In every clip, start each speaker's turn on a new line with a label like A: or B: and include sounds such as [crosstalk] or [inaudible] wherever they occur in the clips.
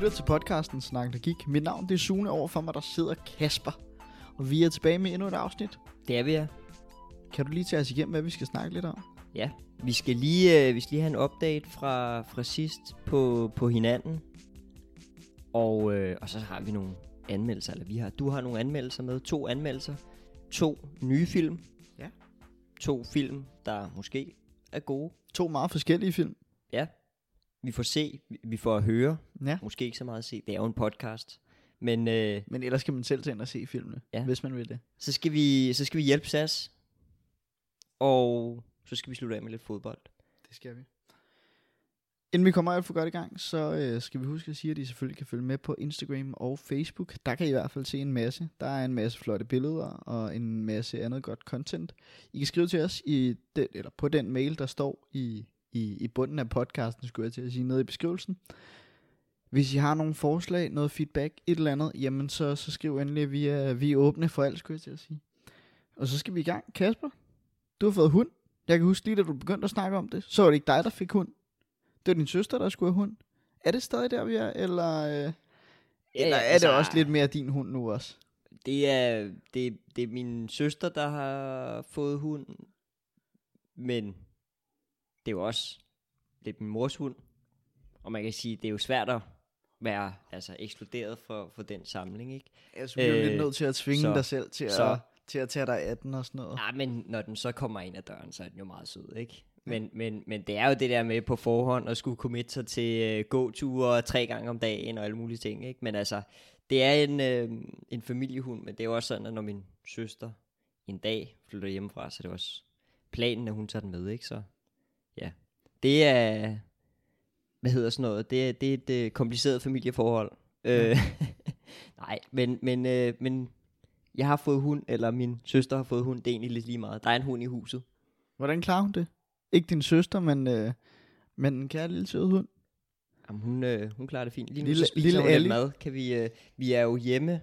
A: lytter til podcasten Snak der gik. Mit navn det er Sune, overfor mig der sidder Kasper. Og vi er tilbage med endnu et afsnit.
B: Det er vi, ja.
A: Kan du lige tage os igennem, hvad vi skal snakke lidt om?
B: Ja, vi skal lige, øh, vi skal lige have en update fra, fra sidst på, på hinanden. Og, øh, og så har vi nogle anmeldelser, eller vi har, du har nogle anmeldelser med, to anmeldelser. To nye film.
A: Ja.
B: To film, der måske er gode.
A: To meget forskellige film.
B: Ja. Vi får se, vi- får at høre.
A: Ja.
B: Måske ikke så meget at se, det er jo en podcast. Men øh,
A: Men ellers kan man selv tage ind og se filmene,
B: Ja.
A: hvis man vil det.
B: så, skal vi, så skal vi hjælpe SAS. Og så skal vi slutte af med lidt fodbold.
A: Det skal vi. Inden vi kommer alt for godt i gang, så øh, skal vi huske at sige, at I selvfølgelig kan følge med på Instagram og Facebook. Der kan I i hvert fald se en masse. Der er en masse flotte billeder og en masse andet godt content. I kan skrive til os i den, eller på den mail, der står i, i, i bunden af podcasten, skulle jeg til at sige, nede i beskrivelsen. Hvis I har nogle forslag, noget feedback, et eller andet, jamen så, så skriv endelig, vi er, vi er åbne for alt, skulle jeg til at sige. Og så skal vi i gang. Kasper, du har fået hund. Jeg kan huske lige, da du begyndte at snakke om det, så var det ikke dig, der fik hund. Det var din søster, der skulle have hund. Er det stadig der, vi er, eller, øh,
B: Ja,
A: eller er
B: altså-
A: det også lidt mere din hund nu også?
B: Det er, det, det er min søster, der har fået hund. Men det er jo også lidt min mors hund. Og man kan sige, det er jo svært at være altså, ekskluderet for, for den samling, ikke?
A: Du bliver øh,
B: Øh,
A: lidt nødt til at tvinge
B: så-
A: dig selv til,
B: så-
A: at, til at tage dig 18 og sådan noget.
B: Ja, men når den så kommer ind ad døren, så er den jo meget sød, ikke? Men, men, men det er jo det der med på forhånd at skulle committe sig til øh, gåture tre gange om dagen og alle mulige ting, ikke? Men altså, det er en, øh, en familiehund, men det er jo også sådan, at når min søster en dag flytter hjemmefra, så er det også planen, at hun tager den med, ikke? Så ja, det er, hvad hedder sådan noget, det er, det er et øh, kompliceret familieforhold. Øh, [laughs] nej, men, men, øh, men jeg har fået hund, eller min søster har fået hund, det er egentlig lidt lige meget. Der er en hund i huset.
A: Hvordan klarer hun det? Ikke din søster, men, øh, men en kære lille sød hund.
B: Jamen, hun, øh, hun klarer det fint. Lige nu
A: Lille-
B: så spiser
A: lille
B: hun lidt mad. Kan vi, øh, vi er jo hjemme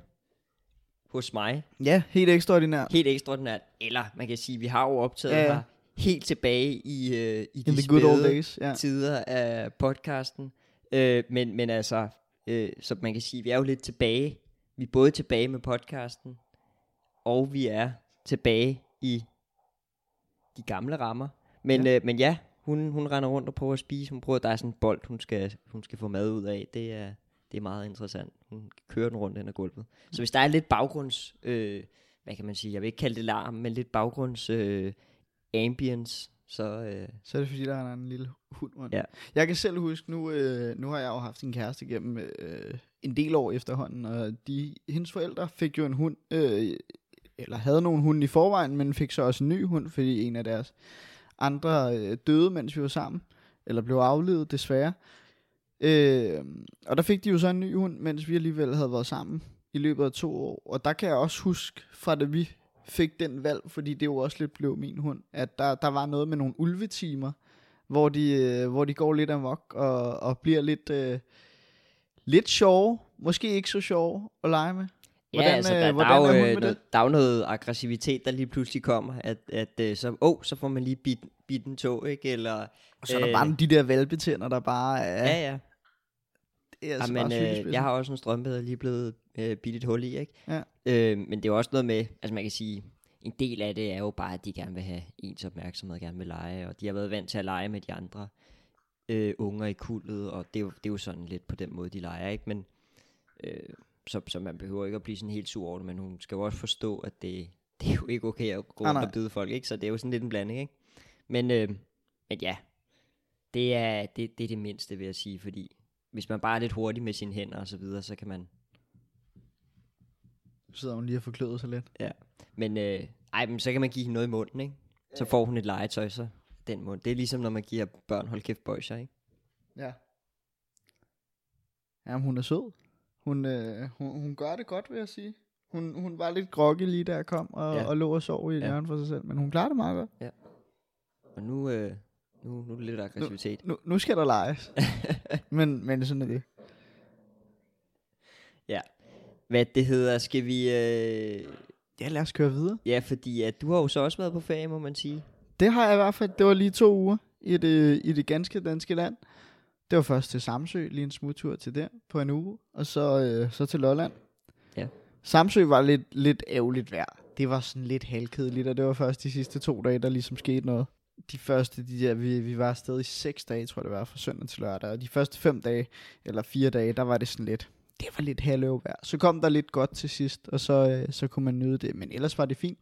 B: hos mig.
A: Ja, helt ekstraordinært.
B: Helt ekstraordinært. Eller man kan sige, vi har jo optaget
A: ja,
B: ja. her helt tilbage i, øh, i
A: In
B: de
A: good old days. Ja.
B: tider af podcasten. Øh, men, men altså, øh, så man kan sige, vi er jo lidt tilbage. Vi er både tilbage med podcasten, og vi er tilbage i de gamle rammer. Men ja, øh, men ja hun, hun render rundt og prøver at spise. Hun prøver, der er sådan en bold, hun skal, hun skal få mad ud af. Det er, det er meget interessant. Hun kører den rundt hen ad gulvet. Så hvis der er lidt baggrunds... Øh, hvad kan man sige? Jeg vil ikke kalde det larm, men lidt baggrunds... Øh, ambience, så... Øh,
A: Så er det fordi, der er en lille hund rundt.
B: Ja.
A: Jeg kan selv huske, nu, øh, nu har jeg jo haft en kæreste gennem øh, en del år efterhånden, og de, hendes forældre fik jo en hund, øh, eller havde nogen hund i forvejen, men fik så også en ny hund, fordi en af deres andre øh, døde, mens vi var sammen, eller blev aflevet desværre. Øh, og der fik de jo så en ny hund, mens vi alligevel havde været sammen i løbet af to år. Og der kan jeg også huske, fra da vi fik den valg, fordi det jo også lidt blev min hund, at der, der var noget med nogle ulvetimer, hvor de, øh, hvor de går lidt amok og, og bliver lidt, øh, lidt sjove, måske ikke så sjove at lege med.
B: ja,
A: Hvordan,
B: altså,
A: øh,
B: der,
A: hvordan
B: der, er
A: er
B: jo, øh,
A: det?
B: der er jo noget aggressivitet, der lige pludselig kommer, at, at så, oh, så får man lige bit, bit en tog, ikke? Eller,
A: Og så er der
B: øh,
A: bare de der valpetænder, der bare er...
B: Ja, ja.
A: Det er altså bare
B: øh, jeg har også en strømpe, der er lige blevet øh, et hul i, ikke?
A: Ja.
B: Øh, men det er jo også noget med, altså man kan sige, en del af det er jo bare, at de gerne vil have ens opmærksomhed, gerne vil lege, og de har været vant til at lege med de andre øh, unger i kuldet, og det er, jo, det er jo sådan lidt på den måde, de leger, ikke? Men, øh, så, så man behøver ikke at blive sådan helt sur over det, men hun skal jo også forstå, at det, [laughs] det er jo ikke okay at gå
A: Nej,
B: rundt
A: nej.
B: og bide folk, ikke? Så det er jo sådan lidt en blanding, ikke? Men, øh, men ja, det er, det, det er det mindste, vil jeg sige, fordi hvis man bare er lidt hurtig med sine hænder og så videre, så kan man...
A: Så sidder hun lige og forkløder sig lidt.
B: Ja. Men, øh, ej, men så kan man give hende noget i munden, ikke? Så får hun et legetøj, så den mund. Det er ligesom, når man giver børn hold kæft bøjser, ikke?
A: Ja. Jamen, hun er sød. Hun, øh, hun, hun gør det godt, vil jeg sige. Hun, hun var lidt groggy lige da jeg kom og, ja.
B: Ja.
A: og lå og sov i et
B: Ja.
A: hjørne for sig selv. Men hun klarer det meget godt.
B: Og nu, øh, nu, nu er det lidt aggressivitet.
A: Nu, nu skal der leges. [laughs] men, men sådan er det.
B: Hvad det hedder, skal vi... Øh,
A: Ja, lad os køre videre.
B: ja, fordi at du har jo så også været på ferie, må man sige.
A: Det har jeg i hvert fald. Det var lige to uger i det, i det ganske danske land. Det var først til Samsø, lige en smuttur til der på en uge, og så, øh, så til Lolland.
B: Ja.
A: Samsø var lidt, lidt ærgerligt vejr. Det var sådan lidt halvkedeligt, og det var først de sidste to dage, der ligesom skete noget. De første, de der, vi, vi var afsted i seks dage, tror jeg det var, fra søndag til lørdag. Og de første fem dage, eller fire dage, der var det sådan lidt, det var lidt halvøvvejr. Så kom der lidt godt til sidst, og så, øh, så kunne man nyde det. Men ellers var det fint.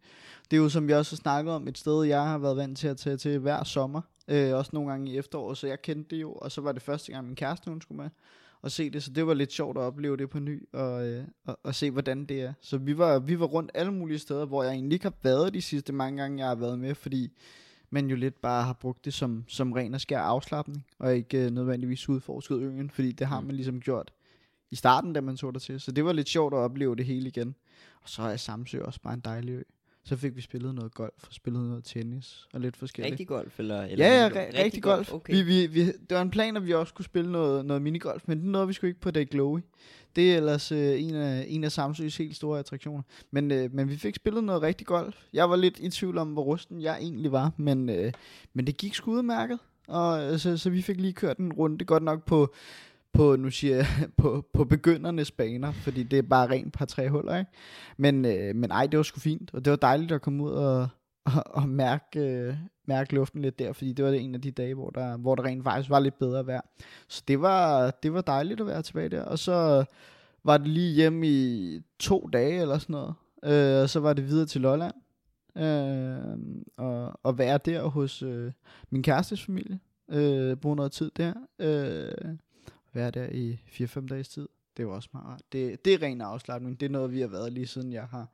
A: Det er jo, som vi også har snakket om, et sted, jeg har været vant til at tage til hver sommer. Øh, også nogle gange i efteråret, så jeg kendte det jo. Og så var det første gang, min kæreste hun skulle med og se det, så det var lidt sjovt at opleve det på ny, og, øh, og, og se, hvordan det er. Så vi var, vi var rundt alle mulige steder, hvor jeg egentlig ikke har været de sidste mange gange, jeg har været med, fordi man jo lidt bare har brugt det som, som ren og skær afslappning, og ikke øh, nødvendigvis udforsket øen, fordi det har man ligesom gjort i starten, da man så der til. Så det var lidt sjovt at opleve det hele igen. Og så er Samsø også bare en dejlig ø. Så fik vi spillet noget golf, og spillet noget tennis, og lidt forskelligt.
B: Rigtig golf, eller? eller
A: Ja, ja,
B: minigolf?
A: rigtig, rigtig golf.
B: Okay.
A: Vi, vi, vi, det var en plan, at vi også skulle spille noget, noget minigolf, men det nåede vi sgu ikke på Day Glowy. Det er ellers øh, en, af, en af Samsøs helt store attraktioner. Men, øh, men vi fik spillet noget rigtig golf. Jeg var lidt i tvivl om, hvor rusten jeg egentlig var, men, øh, men det gik sgu udmærket. Og øh, så, så vi fik lige kørt en runde, godt nok på, på, nu siger jeg, [laughs] på, på begyndernes baner, fordi det er bare rent par tre huller, ikke? Men, øh, men ej, det var sgu fint, og det var dejligt at komme ud og, og, og mærke, øh, mærke luften lidt der, fordi det var en af de dage, hvor der, hvor der rent faktisk var lidt bedre vejr. Så det var, det var dejligt at være tilbage der, og så var det lige hjemme i to dage eller sådan noget, øh, og så var det videre til Lolland, øh, og, og være der hos øh, min kærestes familie, øh, bruge noget tid der, øh, være der i 4-5 dages tid. Det var også meget rart. Det, det er ren afslappning. Det er noget, vi har været lige siden jeg har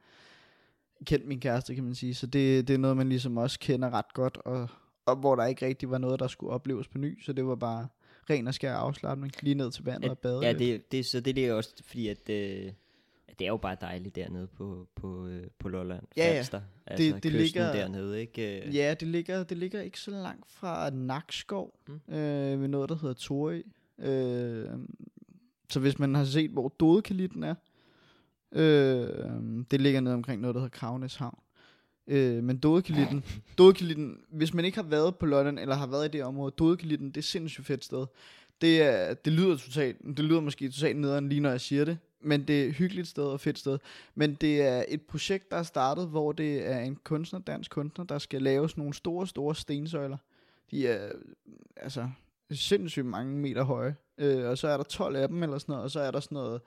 A: kendt min kæreste, kan man sige. Så det, det er noget, man ligesom også kender ret godt, og, og hvor der ikke rigtig var noget, der skulle opleves på ny. Så det var bare ren og skær afslappning, lige ned til vandet og bade.
B: Ja, det, det, så det, det er også fordi, at øh, at det er jo bare dejligt dernede på, på, øh, på Lolland.
A: Ja, ja.
B: Falster. Altså,
A: Det- det ligger-
B: dernede, ikke? Øh,
A: Ja, det ligger, det ligger ikke så langt fra Nakskov,
B: mm.
A: øh, ved noget, der hedder Torø. Øh, så hvis man har set, hvor Dodekalitten er, øh, det ligger nede omkring noget, der hedder Kravnes Havn. Øh, men Dodekalitten, [laughs] Dodekalitten, hvis man ikke har været på London, eller har været i det område, Dodekalitten, det er sindssygt fedt sted. Det, er, det lyder totalt, det lyder måske totalt nederen lige når jeg siger det, men det er et hyggeligt sted og fedt sted. Men det er et projekt, der er startet, hvor det er en kunstner, dansk kunstner, der skal lave sådan nogle store, store stensøjler. De er altså sindssygt mange meter høje. Øh, og så er der 12 af dem eller sådan noget, og så er der sådan noget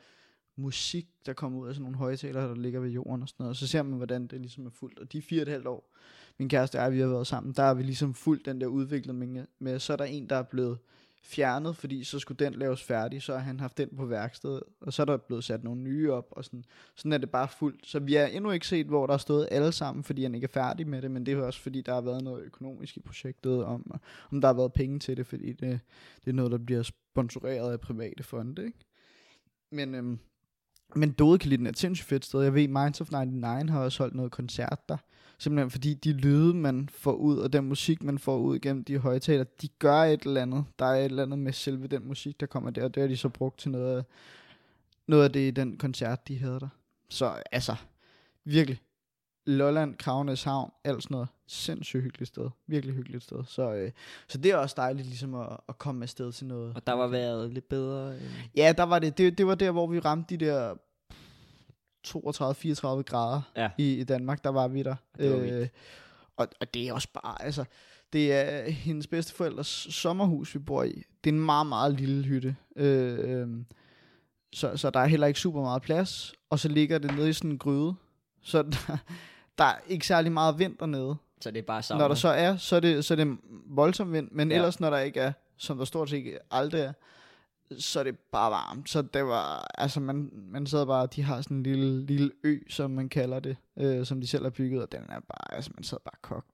A: musik, der kommer ud af sådan nogle højtalere, der ligger ved jorden og sådan noget. Og så ser man, hvordan det ligesom er fuldt. Og de fire og et halvt år, min kæreste og jeg, vi har været sammen, der har vi ligesom fuldt den der udvikling med, med så er der en, der er blevet fjernet, fordi så skulle den laves færdig, så har han haft den på værkstedet, og så er der blevet sat nogle nye op, og sådan, sådan er det bare fuldt. Så vi har endnu ikke set, hvor der er stået alle sammen, fordi han ikke er færdig med det, men det er også fordi, der har været noget økonomisk i projektet, om, om der har været penge til det, fordi det, det er noget, der bliver sponsoreret af private fonde, ikke? Men, øhm, men Dodekalitten er et sindssygt fedt sted. Jeg ved, Minds of 99 har også holdt noget koncert der. Simpelthen fordi de lyde, man får ud, og den musik, man får ud gennem de højtaler, de gør et eller andet. Der er et eller andet med selve den musik, der kommer der, og det har de så brugt til noget af, noget af det i den koncert, de havde der. Så altså, virkelig. Lolland, Kravnes Havn, alt sådan noget. Sindssygt hyggeligt sted. Virkelig hyggeligt sted. Så, øh, så det er også dejligt ligesom at, at komme afsted til noget.
B: Og der var været lidt bedre. End...
A: Ja, der var det. det. Det var der, hvor vi ramte de der 32-34 grader
B: Ja.
A: i, i Danmark. Der var vi der.
B: Det var
A: øh, og, og det er også bare, altså, det er hendes bedsteforældres sommerhus, vi bor i. Det er en meget, meget lille hytte. Øh, øh, så, så der er heller ikke super meget plads. Og så ligger det nede i sådan en gryde. Så [laughs] der, der er ikke særlig meget vind dernede.
B: Så det er bare
A: Når
B: savnet.
A: der så er, så er det, så er det voldsom vind, men
B: Ja.
A: ellers når der ikke er, som der stort set ikke aldrig er, så er det bare varmt. Så det var, altså man, man sad bare, de har sådan en lille, lille ø, som man kalder det, øh, som de selv har bygget, og den er bare, altså man sad bare kogt,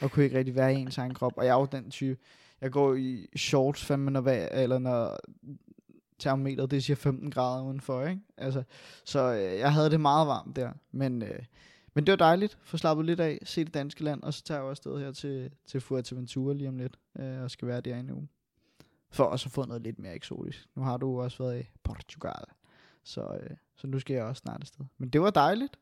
A: og kunne ikke rigtig være i ens egen krop, og jeg er jo den type, jeg går i shorts, fandme, når, eller når termometeret, det siger 15 grader udenfor, ikke? Altså, så øh, jeg havde det meget varmt der, men, øh, men det var dejligt, få slappet lidt af, se det danske land, og så tager jeg jo afsted her til, til Fuerteventura lige om lidt, øh, og skal være der i en uge. For også at få noget lidt mere eksotisk. Nu har du også været i Portugal, så, øh, så nu skal jeg også snart afsted. Men det var dejligt.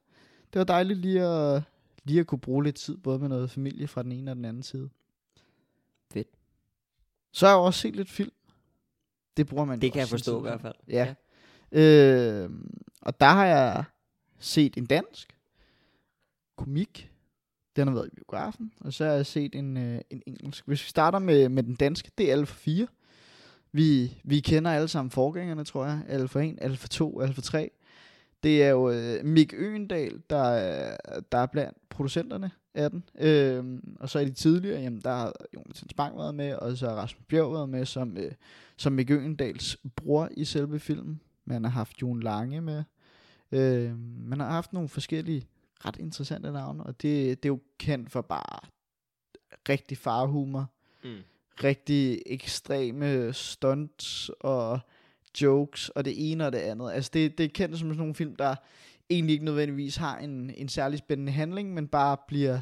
A: Det var dejligt lige at, lige at kunne bruge lidt tid, både med noget familie fra den ene og den anden side.
B: Fedt.
A: Så har jeg også set lidt film. Det bruger man
B: Det kan jeg
A: også
B: forstå i hvert fald.
A: Ja. Øh, og der har jeg set en dansk komik. Den har været i biografen. Og så har jeg set en, øh, en engelsk. Hvis vi starter med, med den danske, det er Alfa 4. Vi, vi kender alle sammen forgængerne, tror jeg. Alfa 1, Alfa 2, Alfa 3. Det er jo øh, Mik Øendal, der, der er blandt producenterne af den. Øhm, og så er de tidligere, jamen der har Jonathan Spang været med, og så har Rasmus Bjerg været med som, øh, som Mik Øendals bror i selve filmen. Man har haft Jon Lange med. Øh, man har haft nogle forskellige ret interessante navne, og det, det er jo kendt for bare rigtig farhumor,
B: Mm.
A: rigtig ekstreme stunts og jokes og det ene og det andet. Altså det, det er kendt som sådan nogle film, der egentlig ikke nødvendigvis har en, en særlig spændende handling, men bare bliver,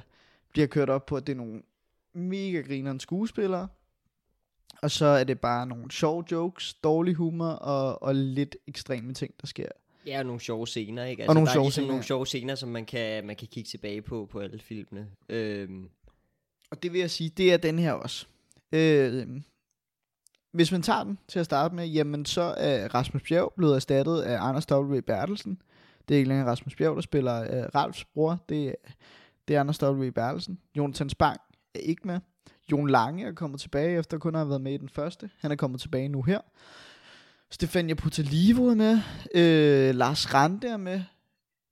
A: bliver kørt op på, at det er nogle mega grinerende skuespillere, og så er det bare nogle sjove jokes, dårlig humor og, og lidt ekstreme ting, der sker.
B: Ja, og nogle sjove scener, ikke? Altså,
A: Og nogle
B: der er
A: sjove
B: ligesom
A: scener,
B: nogle sjove scener, som man kan, man kan kigge tilbage på, på alle filmene. Øhm,
A: Og det vil jeg sige, det er den her også. Øh, hvis man tager den til at starte med, jamen så er Rasmus Bjerg blevet erstattet af Anders W. Bertelsen. Det er ikke længere Rasmus Bjerg, der spiller øh, Ralfs bror. Det, er- det er Anders W. Bertelsen. Jonathan Spang er ikke med. Jon Lange er kommet tilbage, efter kun at have været med i den første. Han er kommet tilbage nu her. Stefania Potalivo er med. Øh, Lars Rante er med.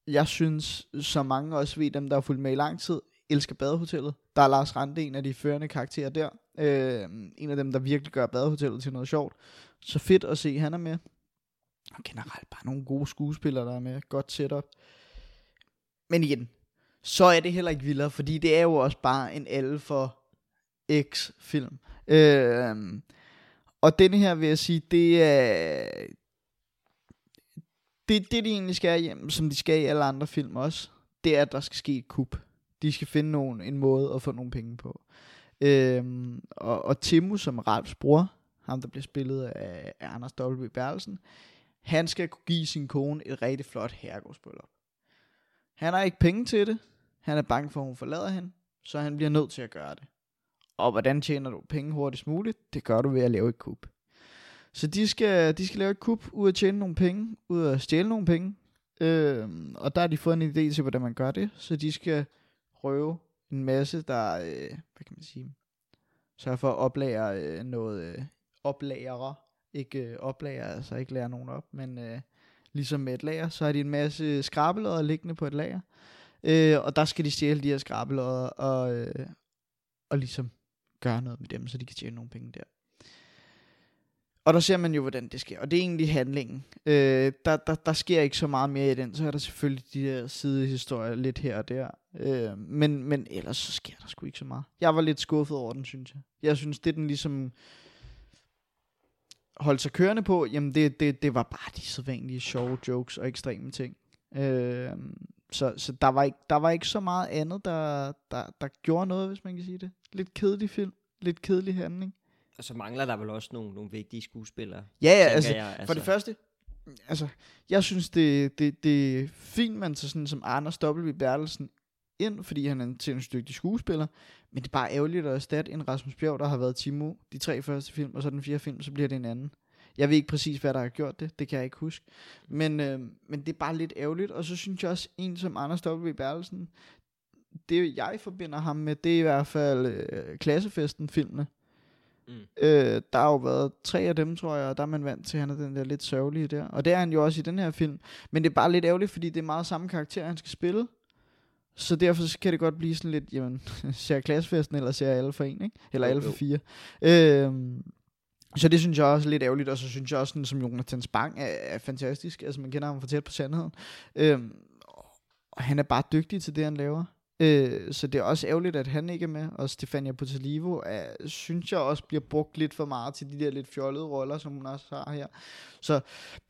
A: Jeg synes, så mange også ved, dem der har fulgt med i lang tid, elsker Badehotellet. Der er Lars Rante en af de førende karakterer der. Øh, en af dem, der virkelig gør Badehotellet til noget sjovt. Så fedt at se, han er med. Og generelt bare nogle gode skuespillere, der er med. Godt setup. Men igen, så er det heller ikke vildere, fordi det er jo også bare en alle for X-film. Øh, og denne her vil jeg sige, det er... Det, det de egentlig skal, hjem, som de skal i alle andre film også, det er, at der skal ske et kup. De skal finde nogen, en måde at få nogle penge på. Øhm, og, og Timu, som er Ralfs bror, ham der bliver spillet af, Anders W. Berlsen, han skal kunne give sin kone et rigtig flot herregårdsbryllup. Han har ikke penge til det. Han er bange for, at hun forlader hende. Så han bliver nødt til at gøre det. Og hvordan tjener du penge hurtigst muligt? Det gør du ved at lave et kup. Så de skal, de skal lave et kup ud at tjene nogle penge, ud at stjæle nogle penge. Øhm, og der har de fået en idé til, hvordan man gør det. Så de skal røve en masse, der, øh, hvad kan man sige, sørger for at oplære øh, noget, øh, oplagere, ikke øh, oplager, altså ikke lære nogen op, men øh, ligesom med et lager, så har de en masse skrabelodder liggende på et lager, øh, og der skal de stjæle de her skrabelodder og, øh, og ligesom gøre noget med dem, så de kan tjene nogle penge der. Og der ser man jo, hvordan det sker. Og det er egentlig handlingen. Øh, der, der, der sker ikke så meget mere i den. Så er der selvfølgelig de der sidehistorier lidt her og der. Øh, men, men ellers så sker der sgu ikke så meget. Jeg var lidt skuffet over den, synes jeg. Jeg synes, det den ligesom holdt sig kørende på, jamen det, det, det var bare de sædvanlige sjove jokes og ekstreme ting. Øh, så så der, var ikke, der var ikke så meget andet, der, der, der gjorde noget, hvis man kan sige det. Lidt kedelig film. Lidt kedelig handling.
B: og så mangler der vel også nogle, nogle vigtige skuespillere.
A: Ja, ja, altså,
B: jeg,
A: For det første, altså, jeg synes, det, det, det er fint, man tager sådan som Anders W. Bertelsen ind, fordi han er en sindssygt dygtig skuespiller, men det er bare ærgerligt at erstatte en Rasmus Bjerg, der har været Timo de tre første film, og så den fjerde film, så bliver det en anden. Jeg ved ikke præcis, hvad der har gjort det, det kan jeg ikke huske. Men, øh, men det er bare lidt ærgerligt, og så synes jeg også, en som Anders W. Bertelsen, det jeg forbinder ham med, det er i hvert fald øh, Klassefesten-filmene.
B: Mm.
A: Øh, der har jo været tre af dem, tror jeg, og der er man vant til, at han er den der lidt sørgelige der. Og det er han jo også i den her film. Men det er bare lidt ærgerligt, fordi det er meget samme karakter, han skal spille. Så derfor så kan det godt blive sådan lidt, jamen, [laughs] ser jeg klassefesten, eller ser jeg alle for en, ikke? Eller
B: Jo,
A: alle for fire. Øh, så det synes jeg også er lidt ærgerligt, og så synes jeg også, sådan, som Jonathan Spang er, er fantastisk. Altså, man kender ham for tæt på sandheden. Øhm, og han er bare dygtig til det, han laver. Øh, så det er også ærgerligt, at han ikke er med. Og Stefania Potalivo er, synes jeg også bliver brugt lidt for meget til de der lidt fjollede roller, som hun også har her. Så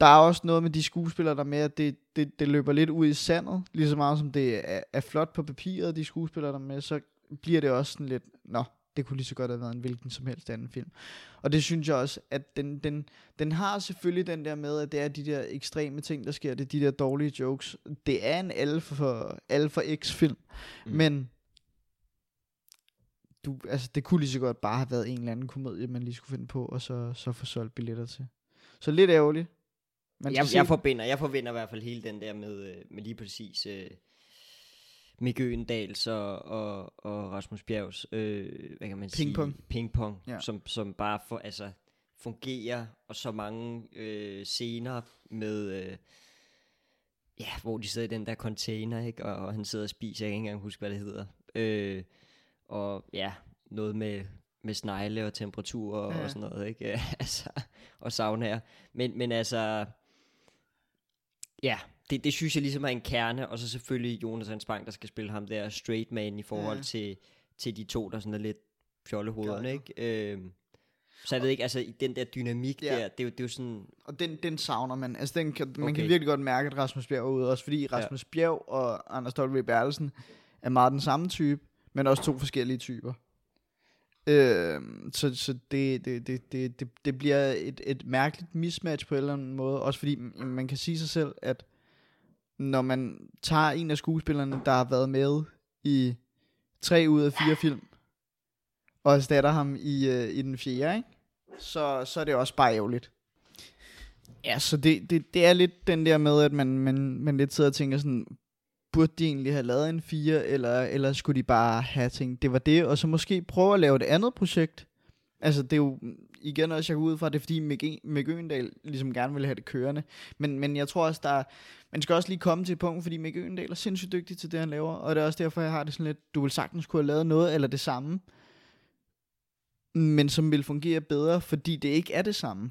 A: der er også noget med de skuespillere, der med, at det, det, det løber lidt ud i sandet. Lige så meget som det er, er flot på papiret, de skuespillere, der med, så bliver det også sådan lidt, nå, det kunne lige så godt have været en hvilken som helst anden film. Og det synes jeg også, at den, den, den har selvfølgelig den der med, at det er de der ekstreme ting, der sker, det er de der dårlige jokes. Det er en alfa, alfa X-film, mm.
B: Mm.
A: men du, altså, det kunne lige så godt bare have været en eller anden komedie, man lige skulle finde på, og så, så få solgt billetter til. Så lidt ærgerligt. Man
B: jeg, jeg, forbinder, jeg forbinder i hvert fald hele den der med, øh, med lige præcis øh, Mikke Øendals og, og, og Rasmus Bjergs, øh, hvad kan man
A: Pingpong.
B: sige? Pingpong.
A: Ja.
B: Som, som bare for, altså, fungerer, og så mange øh, scener med, øh, ja, hvor de sidder i den der container, ikke? Og, og han sidder og spiser, jeg kan ikke engang huske, hvad det hedder. Øh, og ja, noget med, med snegle og temperatur og,
A: Ja.
B: og sådan noget, ikke? [laughs] altså, og saunaer. Men, men altså, ja, det, det synes jeg ligesom er en kerne, og så selvfølgelig Jonathan Spang, der skal spille ham der straight man i forhold
A: Ja.
B: til, til de to, der sådan er lidt fjollehovederne, ikke? Øhm, så jeg ved ikke, altså i den der dynamik
A: Ja.
B: der, det er, jo, det er jo sådan,
A: Og den, den savner man. Altså, den kan, man
B: Okay.
A: kan virkelig godt mærke, at Rasmus Bjerg er ude. Også fordi Rasmus ja. Bjerg og Anders W. Bertelsen er meget den samme type, men også to forskellige typer. Øh, så så det, det, det, det, det, det bliver et, et mærkeligt mismatch på en eller anden måde. Også fordi mm, man kan sige sig selv, at når man tager en af skuespillerne, der har været med i tre ud af fire film, og erstatter ham i, øh, i den fjerde, ikke? Så, så er det også bare ærgerligt. Ja, så det, det, det er lidt den der med, at man, man, man lidt sidder og tænker sådan, burde de egentlig have lavet en 4, eller, eller skulle de bare have tænkt, det var det, og så måske prøve at lave et andet projekt. Altså, det er jo igen også, jeg går ud fra, det er fordi Mick, Mick Øgendal ligesom gerne vil have det kørende. Men, men jeg tror også, der er, man skal også lige komme til et punkt, fordi Mick Øgendal er sindssygt dygtig til det, han laver, og det er også derfor, jeg har det sådan lidt, du vil sagtens kunne have lavet noget, eller det samme, men som vil fungere bedre, fordi det ikke er det samme.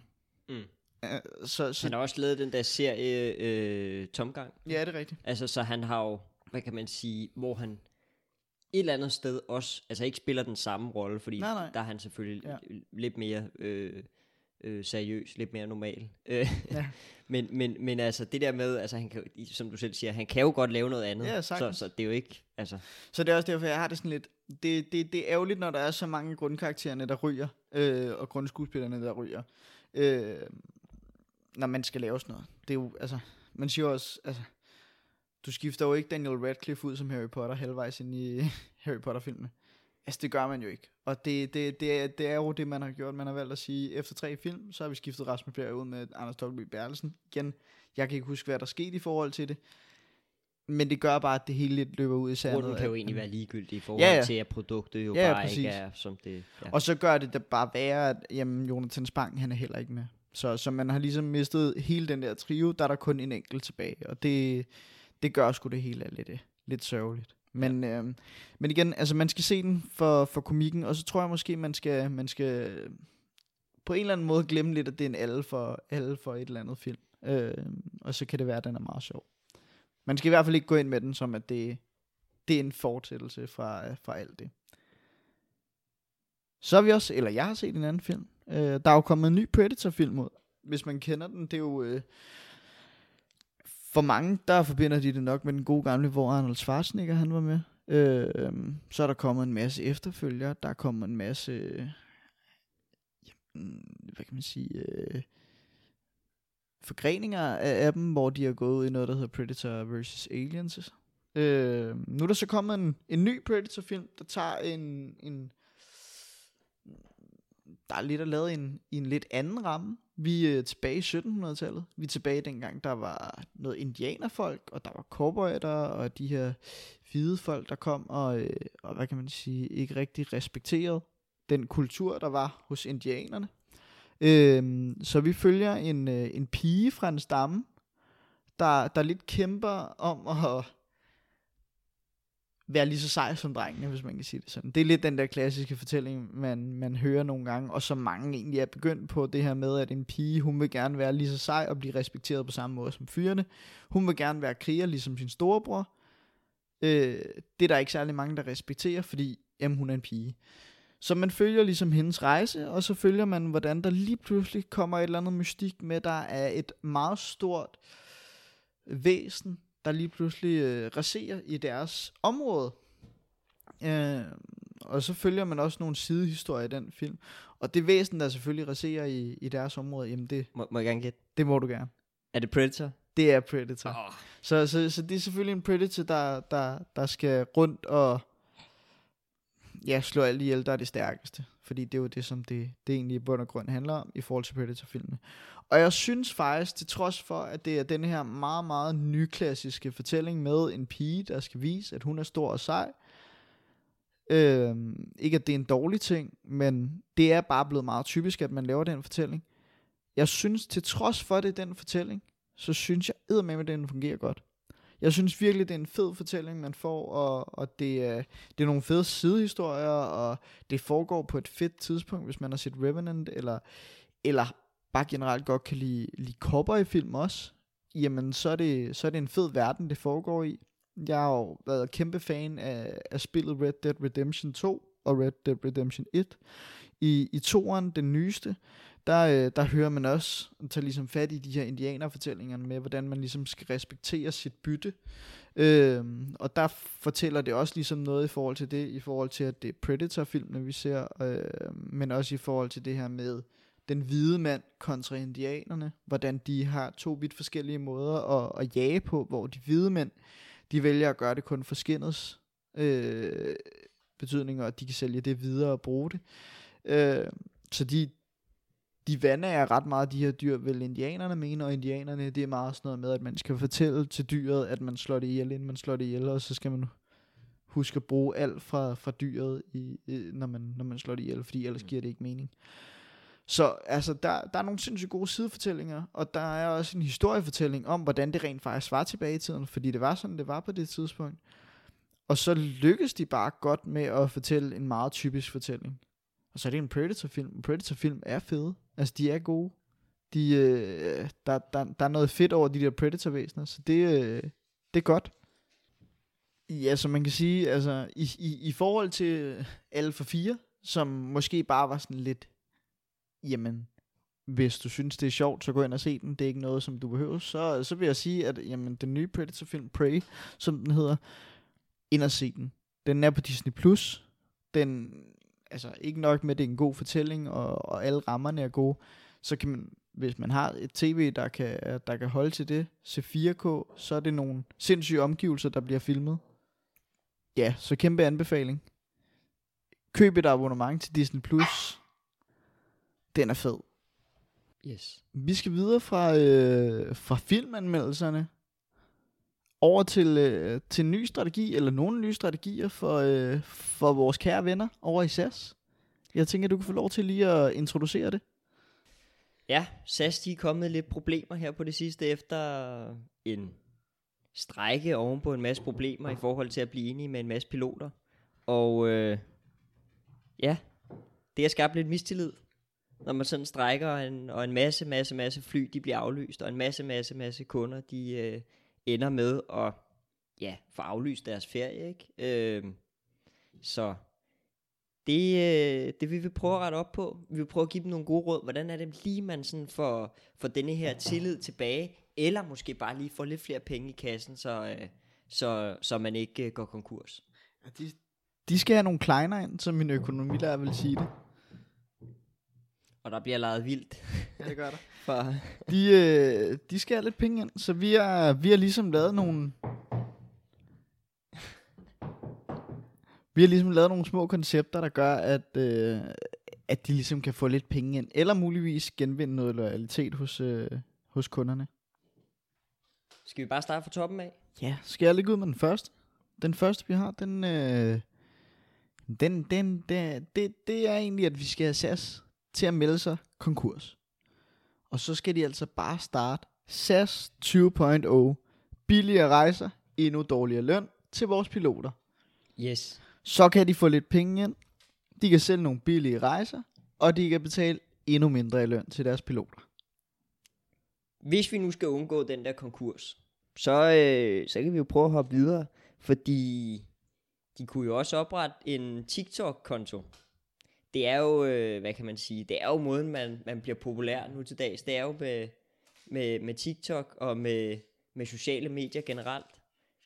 B: Mm.
A: Øh, Så, så
B: han har også lavet den der serie øh, Tomgang,
A: ja, det er rigtigt.
B: Altså, så han har jo, hvad kan man sige, hvor han et eller andet sted også, altså ikke spiller den samme rolle, fordi
A: Nej, nej.
B: der er han selvfølgelig
A: Ja.
B: lidt mere øh, øh, seriøs, lidt mere normal. [laughs] Øh,
A: Ja.
B: men, men, men altså det der med, altså han kan, som du selv siger, han kan jo godt lave noget andet.
A: Ja,
B: så,
A: sagtens.
B: så det er jo ikke, altså,
A: Så det er også derfor, jeg har det sådan lidt... Det, det, det er ærgerligt, når der er så mange grundkaraktererne, der ryger, øh, og grundskuespillerne, der ryger. Øh, når man skal lave sådan noget. Det er jo, altså... Man siger også, altså... Du skifter jo ikke Daniel Radcliffe ud som Harry Potter halvvejs ind i [laughs] Harry Potter-filmene. Altså, det gør man jo ikke. Og det, det, det, er, det er jo det, man har gjort. Man har valgt at sige, efter tre film, så har vi skiftet Rasmus Bjerg ud med Anders W. Bertelsen. Igen, jeg kan ikke huske, hvad der skete i forhold til det. Men det gør bare, at det hele lidt løber ud i sandet.
B: grunden kan jo egentlig være ligegyldig i forhold
A: Ja,
B: ja, til, at produktet jo
A: ja,
B: bare
A: præcis.
B: ikke er, som det ja.
A: Og så gør det da bare værre, at jamen, Jonathan Spang, han er heller ikke med. Så, så man har ligesom mistet hele den der trio, der er der kun en enkelt tilbage. Og det, det gør sgu det hele er lidt, øh, lidt sørgeligt. Men, ja. øhm, men igen, altså man skal se den for, for komikken, og så tror jeg måske, man skal, man skal øh, på en eller anden måde glemme lidt, at det er en alle for, alle for et eller andet film. Øh, og så kan det være, at den er meget sjov. Man skal i hvert fald ikke gå ind med den, som at det, det er en fortællelse fra, fra alt det. Så har vi også, eller jeg har set en anden film. Øh, der er jo kommet en ny Predator-film ud. Hvis man kender den, det er jo... Øh, for mange, der forbinder de det nok med den gode gamle, hvor Arnold Schwarzenegger han var med. Øh, så er der kommet en masse efterfølgere. Der er kommet en masse... Øh, jamen, hvad kan man sige... Øh, forgreninger af, af dem, hvor de har gået ud i noget, der hedder Predator vs. Aliens. Øh, nu er der så kommet en, en ny Predator-film, der tager en, en der er lidt at lave i en, i en lidt anden ramme. Vi er tilbage i 1700-tallet. Vi er tilbage dengang, der var noget indianerfolk, og der var cowboyer, og de her hvide folk, der kom og, øh, og hvad kan man sige, ikke rigtig respekterede den kultur, der var hos indianerne. Øhm, så vi følger en, øh, en pige fra en stamme, der, der lidt kæmper om at være lige så sej som drengene, hvis man kan sige det sådan. Det er lidt den der klassiske fortælling, man, man hører nogle gange, og som mange egentlig er begyndt på, det her med, at en pige, hun vil gerne være lige så sej og blive respekteret på samme måde som fyrene. Hun vil gerne være kriger, ligesom sin storebror. Øh, det er der ikke særlig mange, der respekterer, fordi jamen, hun er en pige. Så man følger ligesom hendes rejse, og så følger man, hvordan der lige pludselig kommer et eller andet mystik med, der er et meget stort væsen, der lige pludselig øh, raserer i deres område. Øh, og så følger man også nogle sidehistorier i den film. Og det væsen, der selvfølgelig raserer i, i deres område, jamen det,
B: må, må jeg gerne gætte?
A: det må du gerne.
B: Er det Predator?
A: Det er Predator.
B: Oh.
A: Så, så, så det er selvfølgelig en Predator, der, der, der skal rundt og ja, slå alle ihjel, der er det stærkeste. Fordi det er jo det, som det, det egentlig i bund og grund handler om i forhold til Predator-filmene. Og jeg synes faktisk, til trods for, at det er den her meget, meget nyklassiske fortælling med en pige, der skal vise, at hun er stor og sej. Øh, ikke at det er en dårlig ting, men det er bare blevet meget typisk, at man laver den fortælling. Jeg synes, til trods for det den fortælling, så synes jeg med, at den fungerer godt. Jeg synes virkelig, det er en fed fortælling, man får, og, og det, er, det er nogle fede sidehistorier, og det foregår på et fedt tidspunkt, hvis man har set Revenant, eller, eller bare generelt godt kan lide, lide kopper i film også, jamen så er, det, så er det en fed verden, det foregår i. Jeg har jo været kæmpe fan af, af spillet Red Dead Redemption 2 og Red Dead Redemption 1. I, i toeren, den nyeste, der, øh, der hører man også, tager ligesom fat i de her indianerfortællinger med, hvordan man ligesom skal respektere sit bytte. Øh, og der fortæller det også ligesom noget i forhold til det, i forhold til at det er Predator-filmene, vi ser, øh, men også i forhold til det her med den hvide mand kontra indianerne, hvordan de har to vidt forskellige måder at, at jage på, hvor de hvide mænd, de vælger at gøre det kun for skindets øh, betydning, og at de kan sælge det videre og bruge det. Øh, så de, de vander er ret meget de her dyr, vil indianerne mene, og indianerne, det er meget sådan noget med, at man skal fortælle til dyret, at man slår det ihjel, inden man slår det ihjel, og så skal man huske at bruge alt fra, fra dyret, i, når, man, når man slår det ihjel, fordi ellers mm. giver det ikke mening. Så altså, der, der er nogle sindssygt gode sidefortællinger, og der er også en historiefortælling om, hvordan det rent faktisk var tilbage i tiden, fordi det var sådan, det var på det tidspunkt. Og så lykkes de bare godt med at fortælle en meget typisk fortælling. Og så er det en Predator-film. Predator-film er fede. Altså, de er gode. De, øh, der, der, der er noget fedt over de der Predator-væsener, så det, øh, det er godt. Ja, så man kan sige, altså, i, i, i forhold til Alpha 4, som måske bare var sådan lidt, jamen, hvis du synes, det er sjovt, så gå ind og se den. Det er ikke noget, som du behøver. Så, så vil jeg sige, at jamen, den nye Predator-film, Prey, som den hedder, ind og se den. Den er på Disney+. Plus. Den altså ikke nok med, at det er en god fortælling, og, og alle rammerne er gode, så kan man, hvis man har et tv, der kan, der kan holde til det, se 4K, så er det nogle sindssyge omgivelser, der bliver filmet. Ja, så kæmpe anbefaling. Køb et abonnement til Disney+. Plus. Den er fed.
B: Yes.
A: Vi skal videre fra, øh, fra filmanmeldelserne over til, øh, til en ny strategi, eller nogle nye strategier for, øh, for vores kære venner over i SAS. Jeg tænker, du kan få lov til lige at introducere det.
B: Ja, SAS de er kommet med lidt problemer her på det sidste, efter en strække oven på en masse problemer i forhold til at blive enige med en masse piloter. Og øh, ja, det har skabt lidt mistillid, når man sådan strækker, og en, og en masse, masse, masse fly, de bliver aflyst, og en masse, masse, masse kunder, de, øh, ender med at ja, få aflyst deres ferie. Ikke? Øh, så det, øh, det vil vi prøve at rette op på. Vi vil prøve at give dem nogle gode råd. Hvordan er det lige, man sådan får, får denne her tillid tilbage, eller måske bare lige får lidt flere penge i kassen, så, øh, så, så man ikke øh, går konkurs.
A: Ja, de, de skal have nogle kleiner ind, som min økonomilærer vil sige det.
B: Og der bliver lejet vildt.
A: Ja, det gør der. [laughs] For... De, øh, de skal have lidt penge ind, så vi har, vi har ligesom lavet nogle... Vi har ligesom lavet nogle små koncepter, der gør, at, øh, at de ligesom kan få lidt penge ind, eller muligvis genvinde noget loyalitet hos, øh, hos kunderne.
B: Skal vi bare starte fra toppen af?
A: Ja, skal jeg lægge ud med den første? Den første, vi har, den... Øh, den, den, det, det, det er egentlig, at vi skal have SAS til at melde sig konkurs. Og så skal de altså bare starte SAS 2.0. Billigere rejser, endnu dårligere løn til vores piloter.
B: Yes.
A: Så kan de få lidt penge ind. De kan sælge nogle billige rejser, og de kan betale endnu mindre i løn til deres piloter.
B: Hvis vi nu skal undgå den der konkurs, så, øh, så kan vi jo prøve at hoppe videre, fordi de kunne jo også oprette en TikTok-konto, det er jo, øh, hvad kan man sige, det er jo måden, man, man bliver populær nu til dags. Det er jo med, med, med TikTok og med, med sociale medier generelt.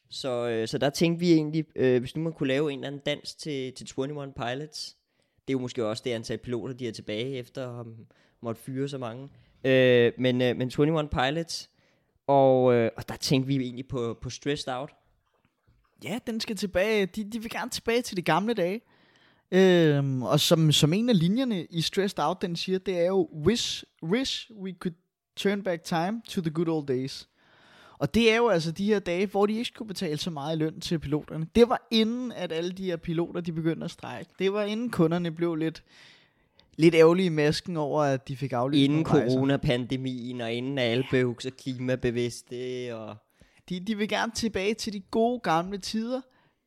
B: Så, øh, så der tænkte vi egentlig, øh, hvis nu man kunne lave en eller anden dans til, til 21 Pilots, det er jo måske også det antal piloter, de er tilbage efter at måtte fyre så mange. Øh, men, øh, men 21 Pilots, og, øh, og der tænkte vi egentlig på, på Stressed Out.
A: Ja, den skal tilbage. De, de vil gerne tilbage til de gamle dage. Øhm, og som, som en af linjerne i Stressed Out, den siger, det er jo, wish, wish we could turn back time to the good old days. Og det er jo altså de her dage, hvor de ikke skulle betale så meget i løn til piloterne. Det var inden, at alle de her piloter, de begyndte at strække. Det var inden kunderne blev lidt, lidt ærgerlige i masken over, at de fik aflyst
B: Inden coronapandemien, og inden alle blev så klimabevidste, og
A: De, de vil gerne tilbage til de gode gamle tider,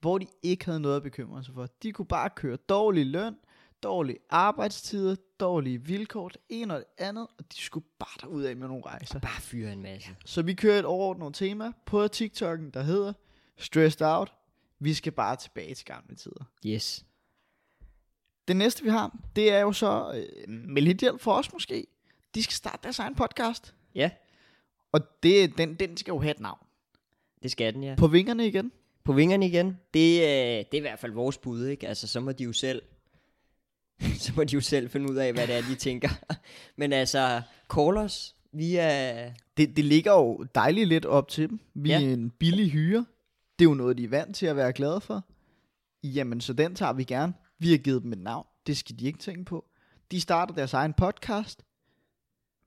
A: hvor de ikke havde noget at bekymre sig for. De kunne bare køre dårlig løn, dårlige arbejdstider, dårlige vilkår, det ene og det andet, og de skulle bare derud af med nogle rejser.
B: bare fyre en masse.
A: Så vi kører et overordnet tema på TikTok'en, der hedder Stressed Out. Vi skal bare tilbage til gamle tider.
B: Yes.
A: Det næste vi har, det er jo så øh, med lidt hjælp for os måske. De skal starte deres egen podcast.
B: Ja,
A: Og det, den, den skal jo have et navn.
B: det skal den, ja.
A: På vingerne igen.
B: På vingerne igen. Det, øh, det er i hvert fald vores bud, ikke? Altså, så må de jo selv... [laughs] så må de jo selv finde ud af, hvad det er, de tænker. [laughs] Men altså, call os. Vi er...
A: Det, det ligger jo dejligt lidt op til dem. Vi
B: Ja.
A: er en billig hyre. Det er jo noget, de er vant til at være glade for. Jamen, så den tager vi gerne. Vi har givet dem et navn. Det skal de ikke tænke på. De starter deres egen podcast.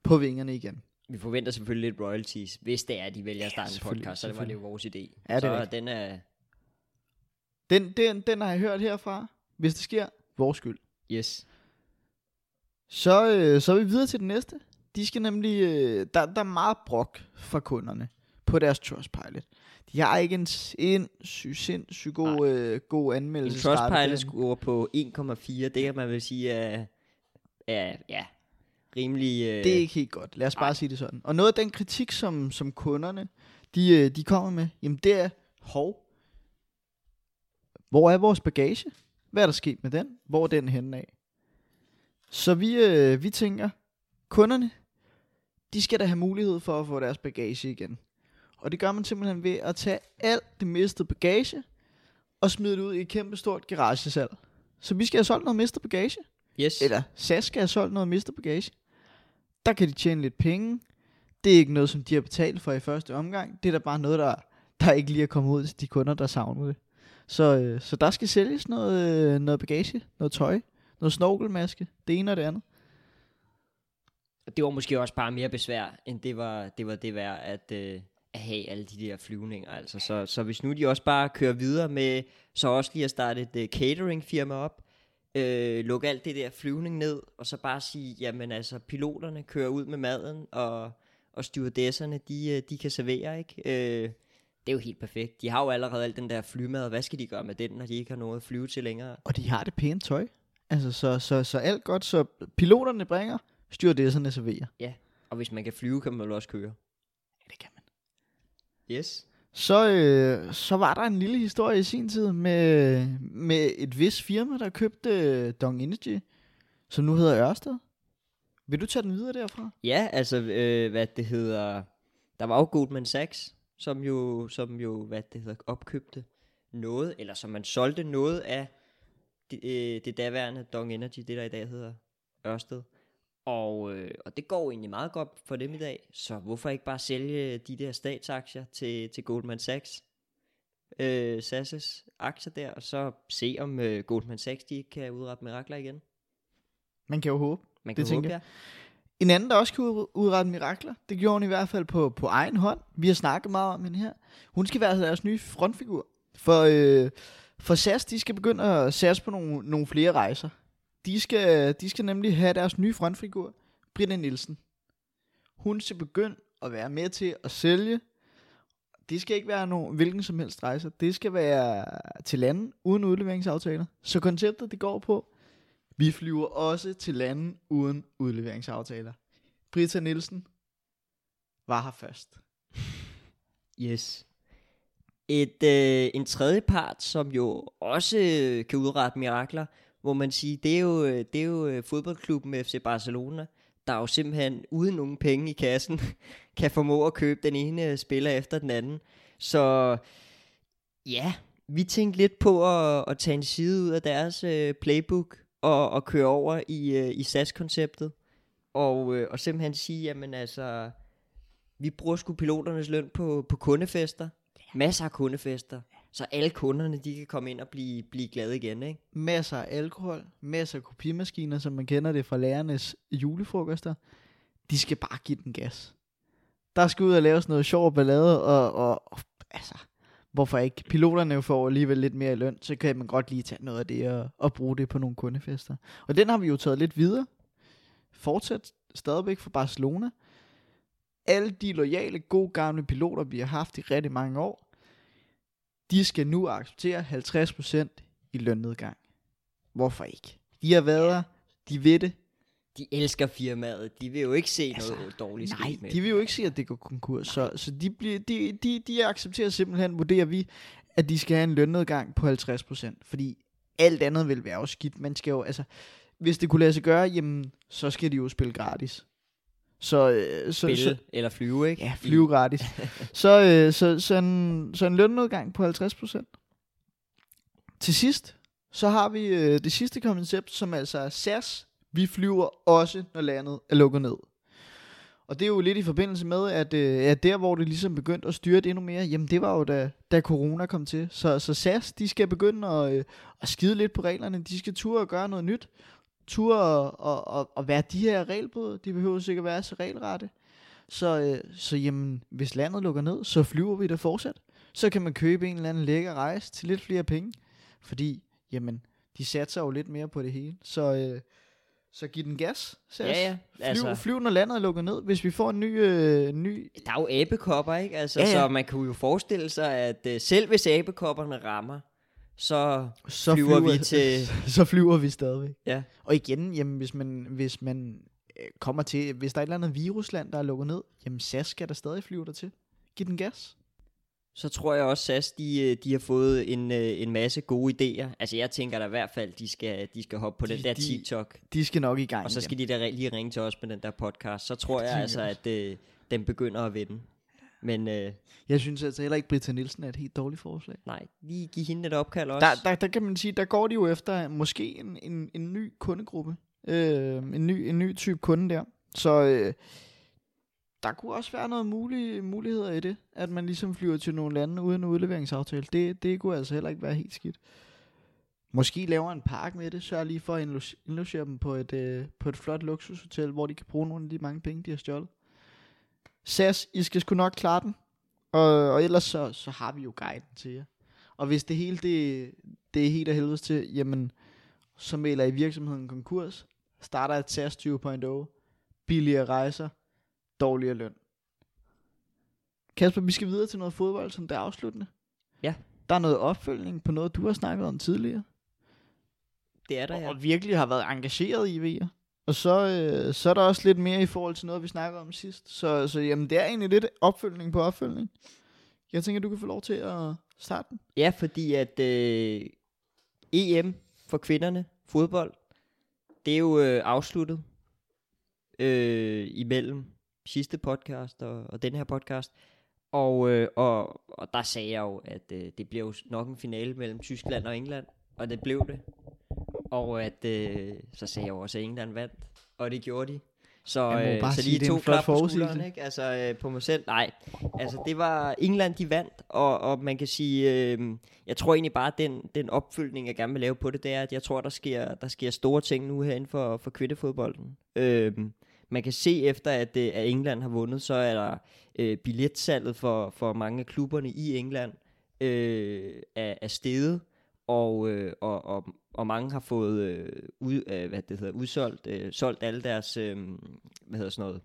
A: På vingerne igen.
B: Vi forventer selvfølgelig lidt royalties, hvis det er, at de vælger at starte en
A: selvfølgelig,
B: podcast, så det var det jo vores idé.
A: Ja, det er
B: så den er...
A: Den, den, den har jeg hørt herfra. Hvis det sker, vores skyld.
B: Yes.
A: Så, øh, så er vi videre til den næste. De skal nemlig, øh, der, der er meget brok fra kunderne på deres Trustpilot. De har ikke en sindssyg, sindssyg god, øh, god
B: En
A: anmeldelse.
B: Trustpilot score på 1,4, det kan man vel sige er... er ja, rimelig... Øh,
A: Det er ikke helt godt. Lad os bare
B: Nej.
A: sige det sådan. Og noget af den kritik, som, som kunderne, de, øh, de kommer med, jamen det er, hov, hvor er vores bagage? Hvad er der sket med den? Hvor er den henne af? Så vi, øh, vi tænker, kunderne, de skal da have mulighed for at få deres bagage igen. Og det gør man simpelthen ved at tage alt det mistede bagage, og smide det ud i et kæmpe stort garagesalg. Så vi skal have solgt noget mistet bagage.
B: Yes.
A: Eller SAS skal have solgt noget mistet bagage. Der kan de tjene lidt penge. Det er ikke noget, som de har betalt for i første omgang. Det er da bare noget, der, der ikke lige er kommet ud til de kunder, der savner det. Så, øh, så der skal sælges noget, øh, noget bagage, noget tøj, noget snorkelmaske, det ene og det andet.
B: Det var måske også bare mere besvær, end det var det, var det værd at, øh, at have alle de der flyvninger. Altså. Så, så hvis nu de også bare kører videre med, så også lige at starte et uh, cateringfirma op, øh, lukke alt det der flyvning ned, og så bare sige, jamen altså, piloterne kører ud med maden, og, og stewardesserne, de, øh, de kan servere, ikke? Øh, det er jo helt perfekt. De har jo allerede alt den der flymad. Hvad skal de gøre med den, når de ikke har noget at flyve til længere?
A: Og de har det pæne tøj. Altså, så, så, så alt godt. Så piloterne bringer, stewardesserne serverer.
B: Ja, og hvis man kan flyve, kan man vel også køre.
A: Ja, det kan man.
B: Yes.
A: Så, øh, så var der en lille historie i sin tid med, med et vis firma, der købte øh, Dong Energy, som nu hedder Ørsted. Vil du tage den videre derfra?
B: Ja, altså, øh, hvad det hedder, der var jo Goldman Sachs, som jo, som jo, hvad det hedder, opkøbte noget, eller som man solgte noget af det, øh, det daværende Dong Energy, det der i dag hedder Ørsted. Og, øh, og det går egentlig meget godt for dem i dag, så hvorfor ikke bare sælge de der statsaktier til, til Goldman Sachs? Øh, SAS' aktier der, og så se om øh, Goldman Sachs de kan udrette mirakler igen.
A: Man kan jo håbe.
B: Man
A: Det
B: kan håbe,
A: tænker
B: ja.
A: En anden, der også kan udrette mirakler, det gjorde hun i hvert fald på, på egen hånd. Vi har snakket meget om hende her. Hun skal være deres nye frontfigur. For, øh, for SAS, de skal begynde at satse på nogle, nogle flere rejser. De skal, de skal nemlig have deres nye frontfigur, Britta Nielsen. Hun skal begynde at være med til at sælge. Det skal ikke være nogen, hvilken som helst rejser. Det skal være til lande uden udleveringsaftaler. Så konceptet det går på, vi flyver også til lande uden udleveringsaftaler. Brita Nielsen var her først.
B: Yes. Et, øh, en tredje part, som jo også øh, kan udrette mirakler, hvor man siger, det er jo, øh, det er jo øh, fodboldklubben FC Barcelona, der jo simpelthen uden nogen penge i kassen, [laughs] kan formå at købe den ene øh, spiller efter den anden. Så ja, vi tænkte lidt på at, at tage en side ud af deres øh, playbook og, og køre over i, øh, i SAS-konceptet. Og, øh, og simpelthen sige, jamen altså, vi bruger sgu piloternes løn på, på kundefester. Masser af kundefester. så alle kunderne, de kan komme ind og blive, blive glade igen, ikke?
A: Masser af alkohol, masser af kopimaskiner, som man kender det fra lærernes julefrokoster. De skal bare give den gas. Der skal ud og lave sådan noget sjov ballade, og, og, og altså, hvorfor ikke? Piloterne får alligevel lidt mere i løn, så kan man godt lige tage noget af det og, og bruge det på nogle kundefester. Og den har vi jo taget lidt videre. Fortsat stadigvæk for Barcelona. Alle de lojale, gode gamle piloter, vi har haft i rigtig mange år, de skal nu acceptere 50% i lønnedgang. Hvorfor ikke? De har været der, de ved det.
B: De elsker firmaet. De vil jo ikke se
A: Altså,
B: noget dårligt
A: Nej,
B: med
A: de vil jo ikke sige, at det går konkurs. Så, så de, bliver, de, de, de accepterer simpelthen, vurderer vi, at de skal have en lønnedgang på 50%. Fordi alt andet vil være skidt. Man skal jo, altså, hvis det kunne lade sig gøre, jamen, så skal de jo spille gratis. Så, øh, så,
B: Spille
A: så,
B: eller flyve, ikke?
A: Ja, flyve gratis. [laughs] så, øh, så, så, en, så en lønnedgang på 50%. Til sidst, så har vi øh, det sidste koncept, som altså er SAS. Vi flyver også, når landet er lukket ned. Og det er jo lidt i forbindelse med, at, øh, at der, hvor det ligesom begyndte at styre det endnu mere, jamen det var jo da, da corona kom til. Så, så SAS, de skal begynde at, øh, at skide lidt på reglerne. De skal ture og gøre noget nyt. Ture og, og, og, at være de her regelbrud. De behøver sikkert være så regelrette. Så, øh, så jamen, hvis landet lukker ned, så flyver vi da fortsat. Så kan man købe en eller anden lækker rejse til lidt flere penge. Fordi, jamen, de satser jo lidt mere på det hele. Så, øh, så giv den gas, SAS.
B: Ja, ja.
A: Flyv,
B: Altså,
A: flyv, når landet er lukket ned. Hvis vi får en ny... Øh, ny
B: der er jo abekopper, ikke? Altså,
A: Ja,
B: ja. Så man kunne jo forestille sig, at øh, selv hvis abekopperne rammer, så
A: så
B: flyver vi til... [laughs]
A: så flyver vi stadigvæk.
B: Ja.
A: Og igen, jamen, hvis man, hvis man øh, kommer til... Hvis der er et eller andet virusland, der er lukket ned, jamen SAS skal der stadig flyve der til. Giv den gas.
B: Så tror jeg også, SAS, de, øh, de har fået en, øh, en masse gode idéer. Altså, jeg tænker da i hvert fald, de skal, de skal hoppe på
A: De-
B: den der
A: de-
B: TikTok.
A: De skal nok i gang
B: Og så
A: igen.
B: skal de da lige ringe til os med den der podcast. Så tror jeg altså, at øh, den begynder at vinde. Men øh,
A: Jeg synes altså heller ikke, Britta Nielsen er et helt dårligt forslag.
B: nej, lige give hende et opkald også.
A: Der, der, der kan man sige, der går de jo efter måske en, en, en ny kundegruppe. Øh, en, ny, en ny type kunde der. Så øh, der kunne også være noget mulige, muligheder i det, at man ligesom flyver til nogle lande uden udleveringsaftale. Det, det kunne altså heller ikke være helt skidt. Måske laver en park med det, sørger lige for at indlogere dem på et, øh, på et flot luksushotel, hvor de kan bruge nogle af de mange penge, de har stjålet. SAS, I skal sgu nok klare den. Og, og ellers så, så har vi jo guiden til jer. Og hvis det hele det, det er helt af helvedes til, jamen, så melder I virksomheden konkurs, starter et SAS 20.0, billigere rejser, dårligere løn. Kasper, vi skal videre til noget fodbold, som det er afsluttende.
B: Ja.
A: Der er noget opfølgning på noget, du har snakket om tidligere.
B: det er der, ja.
A: Og virkelig har været engageret i VR. Og så, øh, så er der også lidt mere i forhold til noget, vi snakkede om sidst. Så, så jamen, det er egentlig lidt opfølgning på opfølgning. Jeg tænker, du kan få lov til at starte den.
B: Ja, fordi at øh, EM for kvinderne, fodbold, det er jo øh, afsluttet øh, imellem sidste podcast og, og den her podcast. Og, øh, og, og der sagde jeg jo, at øh, det blev jo nok en finale mellem Tyskland og England, og det blev det. Og at øh, så sagde jeg jo også, at England vandt, og det gjorde de. Så, øh, så lige to klap på skulderen, ikke? Altså øh, på mig selv. Nej, altså det var England, de vandt, og, og man kan sige, øh, jeg tror egentlig bare, at den, den opfølgning, jeg gerne vil lave på det, det er, at jeg tror, der sker, der sker store ting nu herinde for, for kvindefodbolden. Øh, man kan se efter, at, øh, at England har vundet, så er der øh, billetsalget for, for mange af klubberne i England øh, er, er steget, og, øh, og, og, og mange har fået øh, ud, øh, hvad det hedder, udsolgt, øh, solgt alle deres, øh, hvad hedder sådan noget,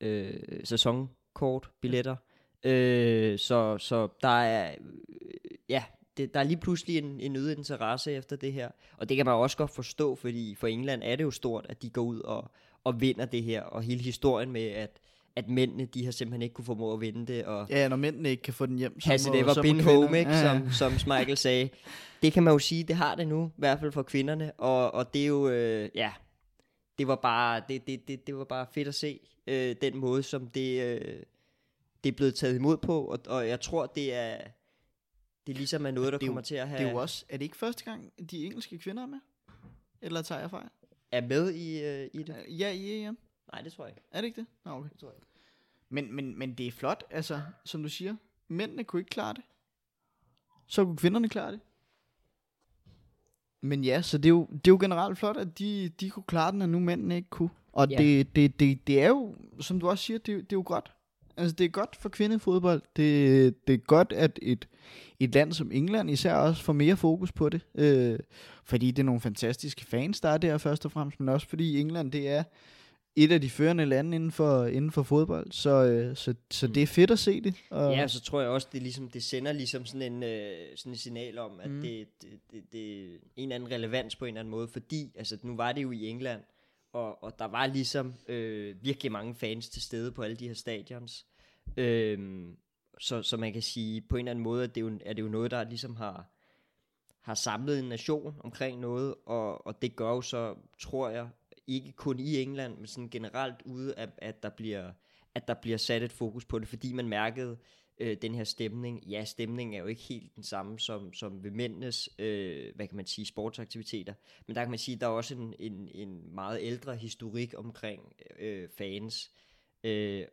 B: øh, sæsonkort, billetter. Øh, så, så der er, øh, ja, det, der er lige pludselig en, en øget interesse efter det her. Og det kan man også godt forstå, fordi for England er det jo stort, at de går ud og, og vinder det her. Og hele historien med, at, at mændene, de har simpelthen ikke kunne formå at vinde det. Og
A: Ja, når mændene ikke kan få den hjem, så
B: Has
A: må,
B: it ever
A: så
B: been home, ikke?
A: Ja, ja.
B: Som, som Michael sagde. Det kan man jo sige, det har det nu, i hvert fald for kvinderne. Og, og det er jo, øh, ja, det var bare, det, det, det, det var bare fedt at se, øh, den måde, som det, øh, det er blevet taget imod på. Og, og jeg tror, det er, det er ligesom er noget, der
A: Det er jo-
B: kommer til at have,
A: Det er jo også, er det ikke første gang, de engelske kvinder er med? Eller tager jeg fejl?
B: Er med i, øh, i det.
A: Ja, i EM.
B: Nej, det tror jeg ikke.
A: Er det ikke det? Nå, okay.
B: Det tror jeg ikke.
A: Men, men, men det er flot, altså, som du siger. Mændene kunne ikke klare det. så kunne kvinderne klare det. Men ja, så det er jo, det er jo generelt flot, at de, de kunne klare den, og nu mændene ikke kunne. Og
B: Ja.
A: det, det, det, det er jo, som du også siger, det, det er jo godt. Altså, det er godt for kvindefodbold. Det, det er godt, at et, et land som England især også får mere fokus på det. Øh, fordi det er nogle fantastiske fans, der er der først og fremmest, men også fordi England, det er et af de førende lande inden for, inden for fodbold. Så, øh, så, så det er fedt at se det. Og,
B: Ja, så tror jeg også, det, ligesom, det sender ligesom sådan en, øh, sådan en signal om, at
A: Mm.
B: mm. det, det, det, det er en eller anden relevans på en eller anden måde, fordi altså, nu var det jo i England, og, og der var ligesom øh, virkelig mange fans til stede på alle de her stadions. Øh, så, så man kan sige, på en eller anden måde, at det er, jo, er det jo noget, der ligesom har, har samlet en nation omkring noget, og, og det gør jo så, tror jeg, ikke kun i England, men sådan generelt ude, at, at, der bliver, at der bliver sat et fokus på det, fordi man mærkede øh, Øh, den her stemning. Ja, stemningen er jo ikke helt den samme som, som ved mændenes, øh, hvad kan man sige, sportsaktiviteter, men der kan man sige, at der er også en, en, en meget ældre historik omkring øh, fans, øh,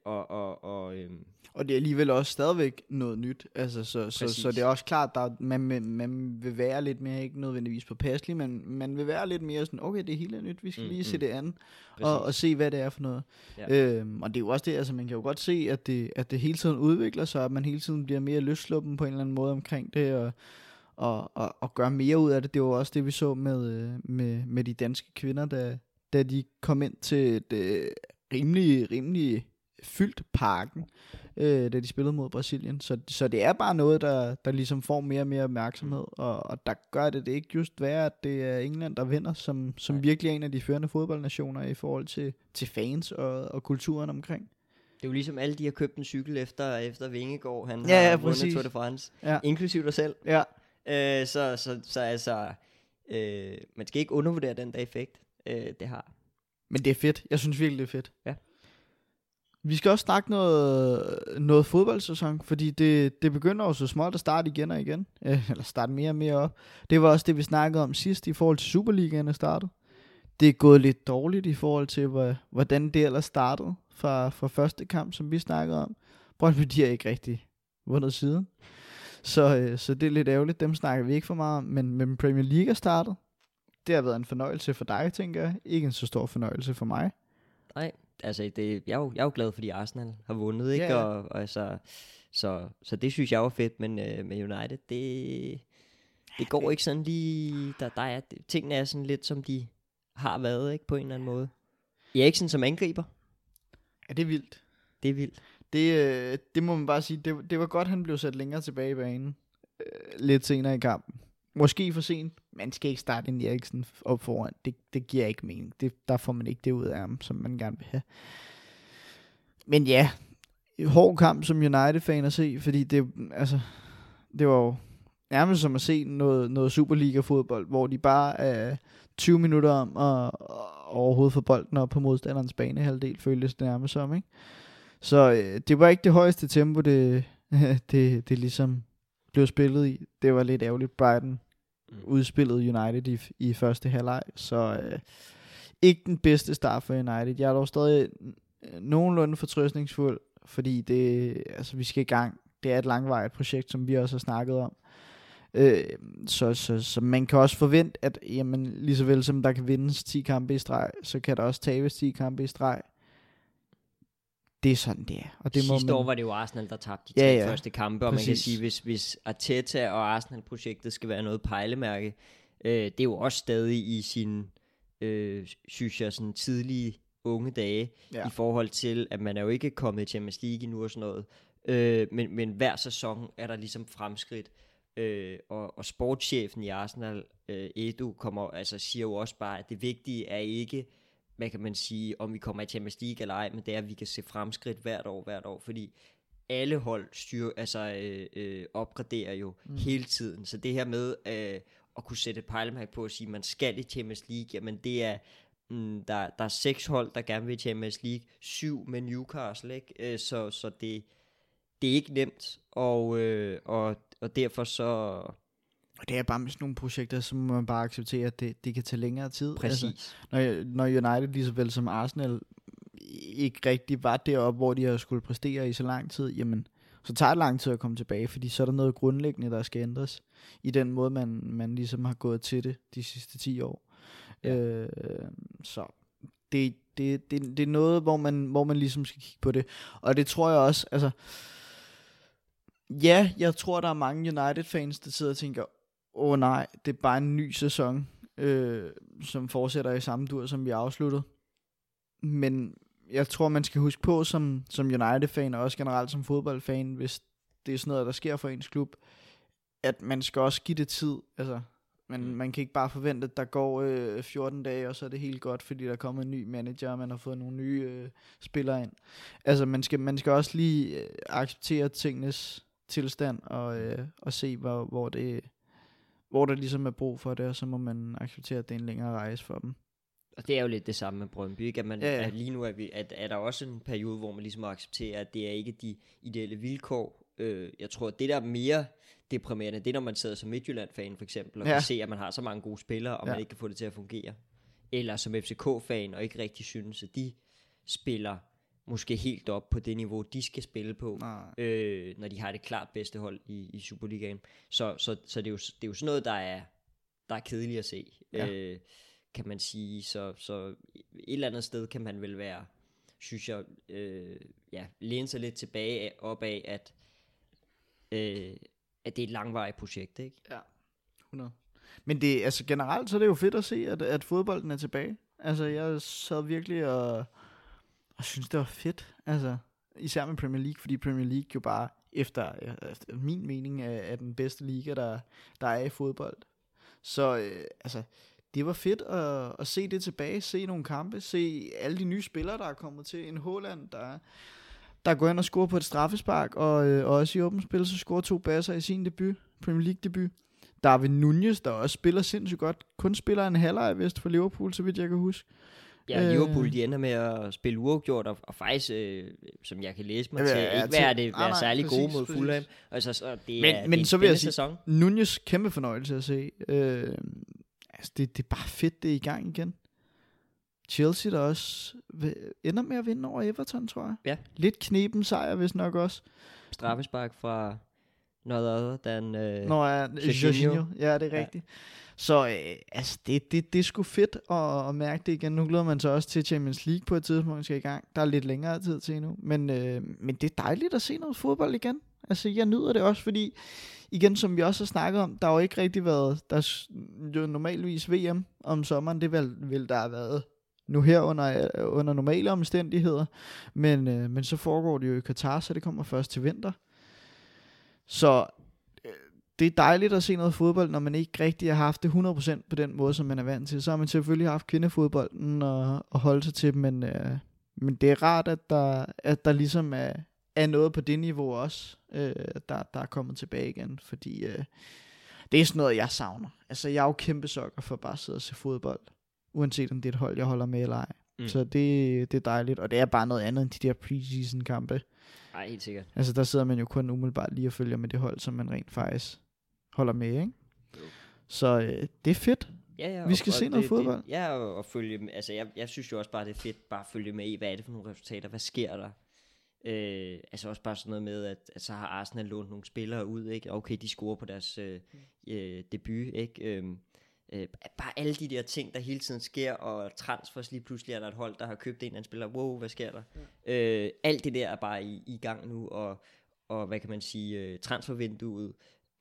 B: og, og, og øh,
A: Og det er alligevel også stadigvæk noget nyt. Altså, så, så,
B: Præcis.
A: så det er også klart, at man, man vil være lidt mere, ikke nødvendigvis påpasselig, men man vil være lidt mere sådan, okay, det er helt nyt, vi skal
B: Mm,
A: lige se
B: mm.
A: det andet,
B: præcis.
A: og, og se, hvad det er for noget.
B: Ja.
A: Øhm, og det er jo også det, altså man kan jo godt se, at det, at det hele tiden udvikler sig, at man hele tiden bliver mere løsluppen på en eller anden måde omkring det, og, og, og, og gøre mere ud af det. Det var også det, vi så med, øh, med, med de danske kvinder, da, da de kom ind til et øh, rimelig, rimelig fyldt parken, øh, da de spillede mod Brasilien. Så, så det er bare noget, der, der ligesom får mere og mere opmærksomhed, og, og der gør det, det ikke just være, at det er England, der vinder, som, som
B: Nej.
A: virkelig er en af de førende fodboldnationer i forhold til, til fans og, og kulturen omkring.
B: Det er jo ligesom alle, de har købt en cykel efter, efter Vingegaard, han
A: Ja,
B: har
A: ja,
B: vundet. Tour de France,
A: Ja,
B: inklusiv dig selv.
A: ja.
B: Øh, så, så, så altså, øh, man skal ikke undervurdere den der effekt, øh, det har.
A: Men det er fedt. Jeg synes virkelig, det er fedt.
B: Ja.
A: Vi skal også snakke noget, noget fodboldsæson, fordi det, det begynder jo så småt at starte igen og igen. [laughs] Øh, eller starte mere og mere op. Det var også det, vi snakkede om sidst i forhold til Superligaen er startet. Det er gået lidt dårligt i forhold til, hvor- hvordan det ellers startede fra, fra første kamp, som vi snakkede om. Brøndby, de har ikke rigtig vundet siden. Så, øh, så det er lidt ærgerligt. Dem snakker vi ikke for meget om. Men, men Premier League er startet. Det har været en fornøjelse for dig, tænker jeg. Ikke en så stor fornøjelse for mig.
B: Nej, altså det, jeg, er jo, jeg er jo glad, fordi Arsenal har vundet, ikke?
A: Ja, ja.
B: Og, og altså, så, så det synes jeg var fedt, men øh, med United, det, det går ikke sådan lige, der, der er, tingene er sådan lidt, som de har været, ikke? På en eller anden måde. Eriksen som angriber,
A: Ja, det er vildt.
B: det er vildt.
A: Det, øh, det må man bare sige, det, det var godt, han blev sat længere tilbage i banen. Øh, lidt senere i kampen. Måske for sent. Man skal ikke starte en Eriksen op foran. Det, det giver ikke mening. Det, der får man ikke det ud af ham, som man gerne vil have. Men ja, en hård kamp som United-fan at se, fordi det, altså, det var jo nærmest som at se noget, noget Superliga-fodbold, hvor de bare er 20 minutter om at, at overhovedet få bolden op på modstanderens banehalvdel, føltes det nærmest som, ikke? Så øh, det var ikke det højeste tempo, det, [laughs] det, det ligesom blev spillet i. Det var lidt ærgerligt. Brighton
B: Mm.
A: udspillede United i, i første halvleg, så øh, ikke den bedste start for United. Jeg er dog stadig øh, nogenlunde fortrøstningsfuld, fordi det, altså, vi skal i gang. Det er et langvarigt projekt, som vi også har snakket om. Øh, så, så, så man kan også forvente, at jamen, lige så vel som der kan vindes 10 kampe i streg, så kan der også tabes 10 kampe i streg. Det er sådan, det er. Og det må
B: Sidste
A: man,
B: år var det jo Arsenal, der tabte de
A: Ja,
B: tre
A: ja.
B: første kampe, og man kan
A: Præcis.
B: sige, hvis, hvis Arteta og Arsenal-projektet skal være noget pejlemærke, øh, det er jo også stadig i sin, øh, synes jeg, sådan tidlige unge dage,
A: Ja.
B: i forhold til, at man er jo ikke kommet i Champions League endnu og sådan noget, øh, men, men hver sæson er der ligesom fremskridt, øh, og, og sportschefen i Arsenal, øh, Edu, kommer, altså, siger jo også bare, at det vigtige er ikke, hvad kan man sige, om vi kommer i Champions League eller ej, men det er, at vi kan se fremskridt hvert år, hvert år, fordi alle hold styr, altså, øh, øh, opgraderer jo mm. hele tiden. Så det her med øh, at kunne sætte pejlemærke på og sige, at man skal i Champions League, jamen det er, mm, der, der er seks hold, der gerne vil i Champions League, syv med Newcastle, ikke? Øh, så, så det, det er ikke nemt, og, øh, og, og derfor så,
A: Og det er bare med sådan nogle projekter, så må man bare acceptere, at det, det kan tage længere tid.
B: præcis.
A: Altså, når, når United lige så vel som Arsenal ikke rigtig var deroppe, hvor de har skulle præstere i så lang tid, jamen, så tager det lang tid at komme tilbage, fordi så er der noget grundlæggende, der skal ændres i den måde, man, man ligesom har gået til det de sidste 10 år. Ja. Øh, så det, det, det, det er noget, hvor man, hvor man ligesom skal kigge på det. Og det tror jeg også, altså, ja, jeg tror, der er mange United-fans, der sidder og tænker, åh oh, nej, det er bare en ny sæson, øh, som fortsætter i samme dur, som vi afsluttede. Men jeg tror, man skal huske på som, som United-fan, og også generelt som fodboldfan, hvis det er sådan noget, der sker for ens klub, at man skal også give det tid. Altså, man, mm. man kan ikke bare forvente, at der går øh, 14 dage, og så er det helt godt, fordi der kommer en ny manager, og man har fået nogle nye øh, spillere ind. Altså, man skal, man skal også lige øh, acceptere tingenes tilstand, og, øh, og se, hvor, hvor, det, hvor der ligesom er brug for det, og så må man acceptere, at det er en længere rejse for dem.
B: Og det er jo lidt det samme med Brøndby, ikke? At, man, ja, ja. at lige nu er, vi, at, er der også en periode, hvor man ligesom må acceptere, at det er ikke de ideelle vilkår. Øh, jeg tror, at det der er mere deprimerende, det er, når man sidder som Midtjylland-fan for eksempel, og ja. kan se, at man har så mange gode spillere, og ja. man ikke kan få det til at fungere. Eller som FCK-fan, og ikke rigtig synes, at de spiller måske helt op på det niveau, de skal spille på, øh, når de har det klart bedste hold i, i Superligaen. Så, så, så det, er jo, det er jo sådan noget, der er, der er kedeligt at se. Ja. Øh, kan man sige. Så, så et eller andet sted kan man vel være, synes jeg, øh, ja, læne sig lidt tilbage op af, at, øh, at det er et langvarigt projekt, ikke?
A: Ja, 100. Men det, altså generelt så er det jo fedt at se, at, at fodbolden er tilbage. Altså jeg sad virkelig og, og synes det var fedt. Altså især med Premier League, fordi Premier League jo bare efter, efter min mening er, er den bedste liga, der, der er i fodbold. Så øh, altså, det var fedt at, at se det tilbage, se nogle kampe, se alle de nye spillere, der er kommet til. En Holland, der, der går ind og scorer på et straffespark, og, øh, og også i åbent spil, så scorer to basser i sin debut, Premier League debut. Darwin Nunez, der også spiller sindssygt godt, kun spiller en halvleg vest for Liverpool, så vidt jeg kan huske.
B: Ja, Liverpool, de ender med at spille uafgjort, og, og faktisk, øh, som jeg kan læse mig ja, til, ja, ikke være, det, være nej, særlig præcis, gode mod Fulham. Altså, så det
A: men,
B: er,
A: men
B: det
A: så vil jeg sige, sæson. Nunez, kæmpe fornøjelse at se. Øh, altså det, det er bare fedt, det er i gang igen. Chelsea der også ender med at vinde over Everton, tror jeg.
B: Ja.
A: Lidt knepen sejr, hvis nok også.
B: Straffespark fra noget andet than øh,
A: Nå ja, Jorginho. Ja, det er ja. Så øh, altså, det, det, det er sgu fedt at, at mærke det igen. Nu glæder man sig også til Champions League på et tidspunkt, skal i gang. Der er lidt længere tid til nu. Men, øh, men det er dejligt at se noget fodbold igen. Altså, jeg nyder det også, fordi igen, som vi også har snakket om, der har jo ikke rigtig været, der er jo normalvis VM om sommeren, det vil, vil der have været nu her under, øh, under normale omstændigheder, men, øh, men så foregår det jo i Katar, så det kommer først til vinter. Så det er dejligt at se noget fodbold, når man ikke rigtig har haft det 100% på den måde, som man er vant til. Så har man selvfølgelig haft kvindefodbolden og, og holde sig til, men, øh, men det er rart, at der, at der ligesom er, er noget på det niveau også, øh, der, der er kommet tilbage igen, fordi øh, det er sådan noget, jeg savner. Altså, jeg er jo kæmpe sokker for bare at sidde og se fodbold, uanset om det er et hold, jeg holder med eller ej. Mm. Så det, det er dejligt, og det er bare noget andet end de der preseason kampe.
B: Nej, helt sikkert.
A: Altså, der sidder man jo kun umiddelbart lige og følger med det hold, som man rent faktisk holder med, ikke? Jo. Så øh, det er fedt. Ja, ja, vi skal og, se og noget det, fodbold.
B: Det, ja, og, og følge. Altså, jeg, jeg synes jo også bare, det er fedt bare at følge med i, hvad er det for nogle resultater? Hvad sker der? Øh, altså også bare sådan noget med, at, at så har Arsenal lånt nogle spillere ud, ikke? Okay, de scorer på deres øh, øh, debut, ikke? Øh, øh, bare alle de der ting, der hele tiden sker, og transfers lige pludselig er der et hold, der har købt en eller anden spiller, wow, hvad sker der? Ja. Øh, alt det der er bare i, i gang nu, og, og hvad kan man sige, øh, transfervinduet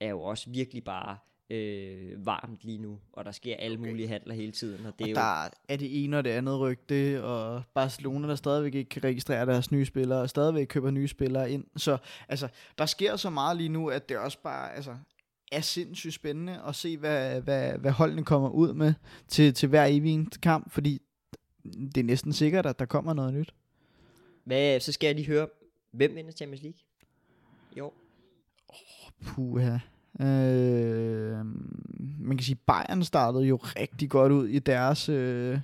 B: er jo også virkelig bare øh, varmt lige nu, og der sker alle okay. mulige handler hele tiden.
A: Og,
B: det
A: og er der jo... er det ene og det andet rygte, og Barcelona, der stadigvæk ikke kan registrere deres nye spillere, og stadigvæk køber nye spillere ind. Så altså, der sker så meget lige nu, at det også bare altså, er sindssygt spændende at se, hvad, hvad, hvad holdene kommer ud med til, til hver evig kamp, fordi det er næsten sikkert, at der kommer noget nyt.
B: Hvad, så skal jeg lige høre, hvem vinder Champions League Jo.
A: Oh, puha. Øh, man kan sige, Bayern startede jo rigtig godt ud i deres, øh,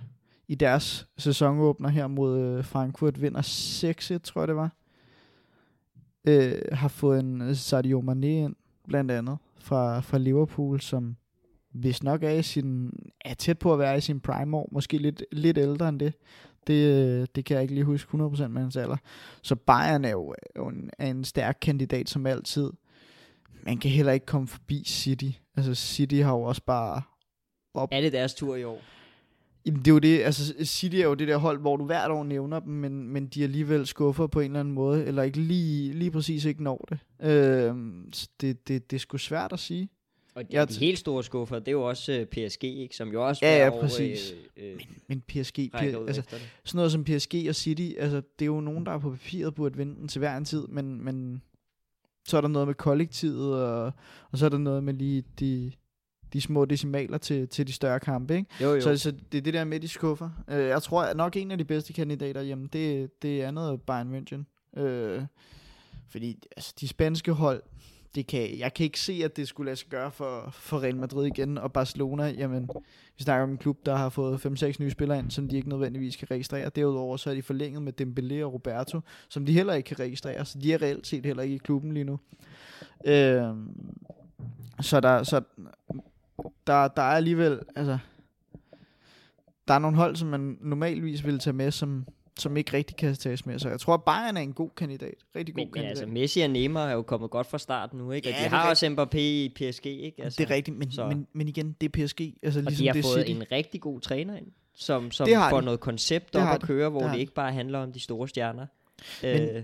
A: i deres sæsonåbner her mod øh, Frankfurt. Vinder 6 tror jeg det var. Øh, har fået en øh, Sadio Mane ind, blandt andet, fra, fra Liverpool, som hvis nok er, i sin, er tæt på at være i sin prime år, måske lidt, lidt ældre end det. Det, øh, det kan jeg ikke lige huske 100% med hans alder. Så Bayern er jo, er jo en, er en stærk kandidat som altid. Man kan heller ikke komme forbi City. Altså City har jo også bare...
B: Op. Er det deres tur i år?
A: Jamen, det er jo det, altså City er jo det der hold, hvor du hvert år nævner dem, men, men de alligevel skuffer på en eller anden måde, eller ikke lige, lige præcis ikke når det. Øh, det, det, det er sgu svært at sige.
B: Og de, jeg de helt store skuffer, det er jo også øh, PSG, ikke? som jo også
A: ja, ja, præcis. År, øh, men, men PSG, PSG altså, sådan noget som PSG og City, altså, det er jo nogen, der på papiret burde vinde den til hver en tid, men, men så er der noget med kollektivet, og, og så er der noget med lige de, de små decimaler til, til de større kampe. Ikke?
B: Jo, jo.
A: Så, så det er det der med, de skuffer. Uh, jeg tror, at nok en af de bedste kandidater hjemme, det, det er noget Bayern München. Uh, fordi altså, de spanske hold, det kan, jeg kan ikke se, at det skulle lade sig gøre for, for Real Madrid igen, og Barcelona, jamen, vi snakker om en klub, der har fået 5-6 nye spillere ind, som de ikke nødvendigvis kan registrere. Derudover så er de forlænget med Dembélé og Roberto, som de heller ikke kan registrere, så de er reelt set heller ikke i klubben lige nu. Øh, så der, så der, der er alligevel, altså, der er nogle hold, som man normalvis ville tage med, som, som ikke rigtig kan tages med. Så jeg tror, at Bayern er en god kandidat. Rigtig god
B: men,
A: kandidat.
B: Men altså, Messi og Neymar er jo kommet godt fra start nu, ikke? Og ja, de har også Mbappé i PSG, ikke? Altså,
A: det er rigtigt, men, men, men igen, det er PSG. Altså,
B: og
A: ligesom
B: de har
A: det
B: fået
A: City.
B: en rigtig god træner ind, som, som får de. noget koncept op at køre, hvor det, det ikke bare handler om de store stjerner.
A: Men, øh,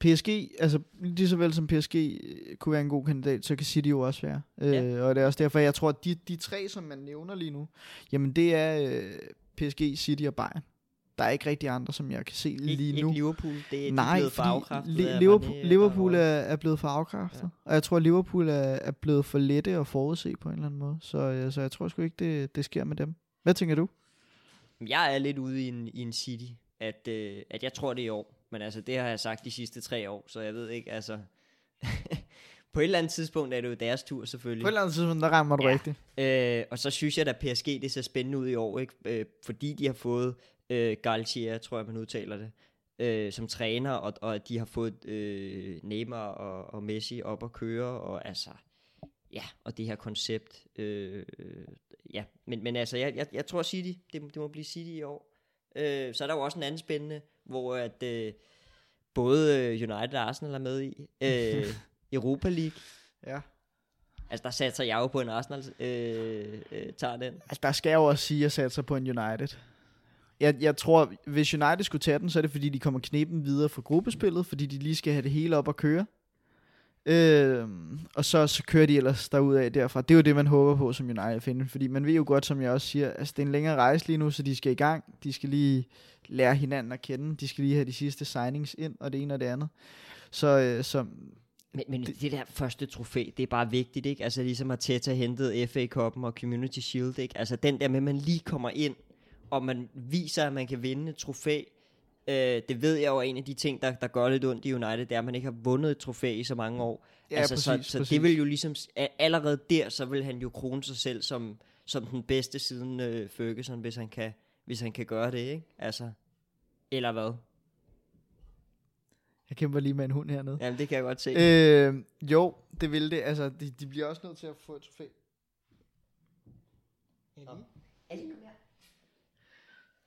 A: PSG, altså lige så vel som PSG øh, kunne være en god kandidat, så kan City jo også være. Ja. Øh, og det er også derfor, jeg tror, at de, de tre, som man nævner lige nu, jamen det er øh, PSG, City og Bayern. Der er ikke rigtig andre, som jeg kan se lige
B: ikke
A: nu.
B: Liverpool, det er
A: Nej,
B: blevet for afkræftet.
A: Li- Liverpool, Liverpool er, er blevet for afkræftet. Ja. Og jeg tror, at Liverpool er, er blevet for lette at forudse på en eller anden måde. Så, øh, så jeg tror sgu ikke, det, det sker med dem. Hvad tænker du?
B: Jeg er lidt ude i en, i en City, at, øh, at jeg tror det er i år. Men altså, det har jeg sagt de sidste tre år, så jeg ved ikke, altså... [laughs] på et eller andet tidspunkt er det jo deres tur, selvfølgelig.
A: På et eller andet tidspunkt, der rammer du ja. rigtigt.
B: Øh, og så synes jeg, at PSG det ser spændende ud i år, ikke? Øh, fordi de har fået øh, Galtier, tror jeg, man udtaler det, øh, som træner, og, og de har fået øh, Neymar og, og Messi op at køre, og altså, ja, og det her koncept, øh, ja, men, men altså, jeg, jeg, jeg tror City, det, det må blive City i år. Øh, så er der jo også en anden spændende, hvor at øh, både øh, United og Arsenal er med i. Øh, [laughs] Europa League.
A: Ja.
B: Altså, der satser jeg jo på, en Arsenal øh, øh, tager den.
A: Altså, der skal jeg jo også sige, at jeg satser på en United. Jeg, jeg tror, hvis United skulle tage den, så er det fordi, de kommer knepen videre fra gruppespillet, fordi de lige skal have det hele op at køre. Øh, og så, så kører de ellers af derfra. Det er jo det, man håber på som United finder, fordi man ved jo godt, som jeg også siger, altså det er en længere rejse lige nu, så de skal i gang. De skal lige lære hinanden at kende. De skal lige have de sidste signings ind, og det ene og det andet. Så, øh, så
B: men, men det, det der første trofæ, det er bare vigtigt, ikke? Altså ligesom at Teta hentede FA Cup'en og Community Shield, ikke? Altså den der med, at man lige kommer ind, og man viser, at man kan vinde et trofæ. Øh, det ved jeg jo er en af de ting, der, der gør lidt ondt i United, det er, at man ikke har vundet et trofæ i så mange år.
A: Ja,
B: altså,
A: præcis,
B: så, så
A: præcis.
B: det vil jo ligesom, allerede der, så vil han jo krone sig selv som, som den bedste siden øh, Ferguson, hvis han, kan, hvis han kan gøre det, ikke? Altså, eller hvad?
A: Jeg kæmper lige med en hund hernede.
B: Jamen, det kan jeg godt se.
A: Øh, jo, det vil det. Altså, de, de bliver også nødt til at få et trofæ.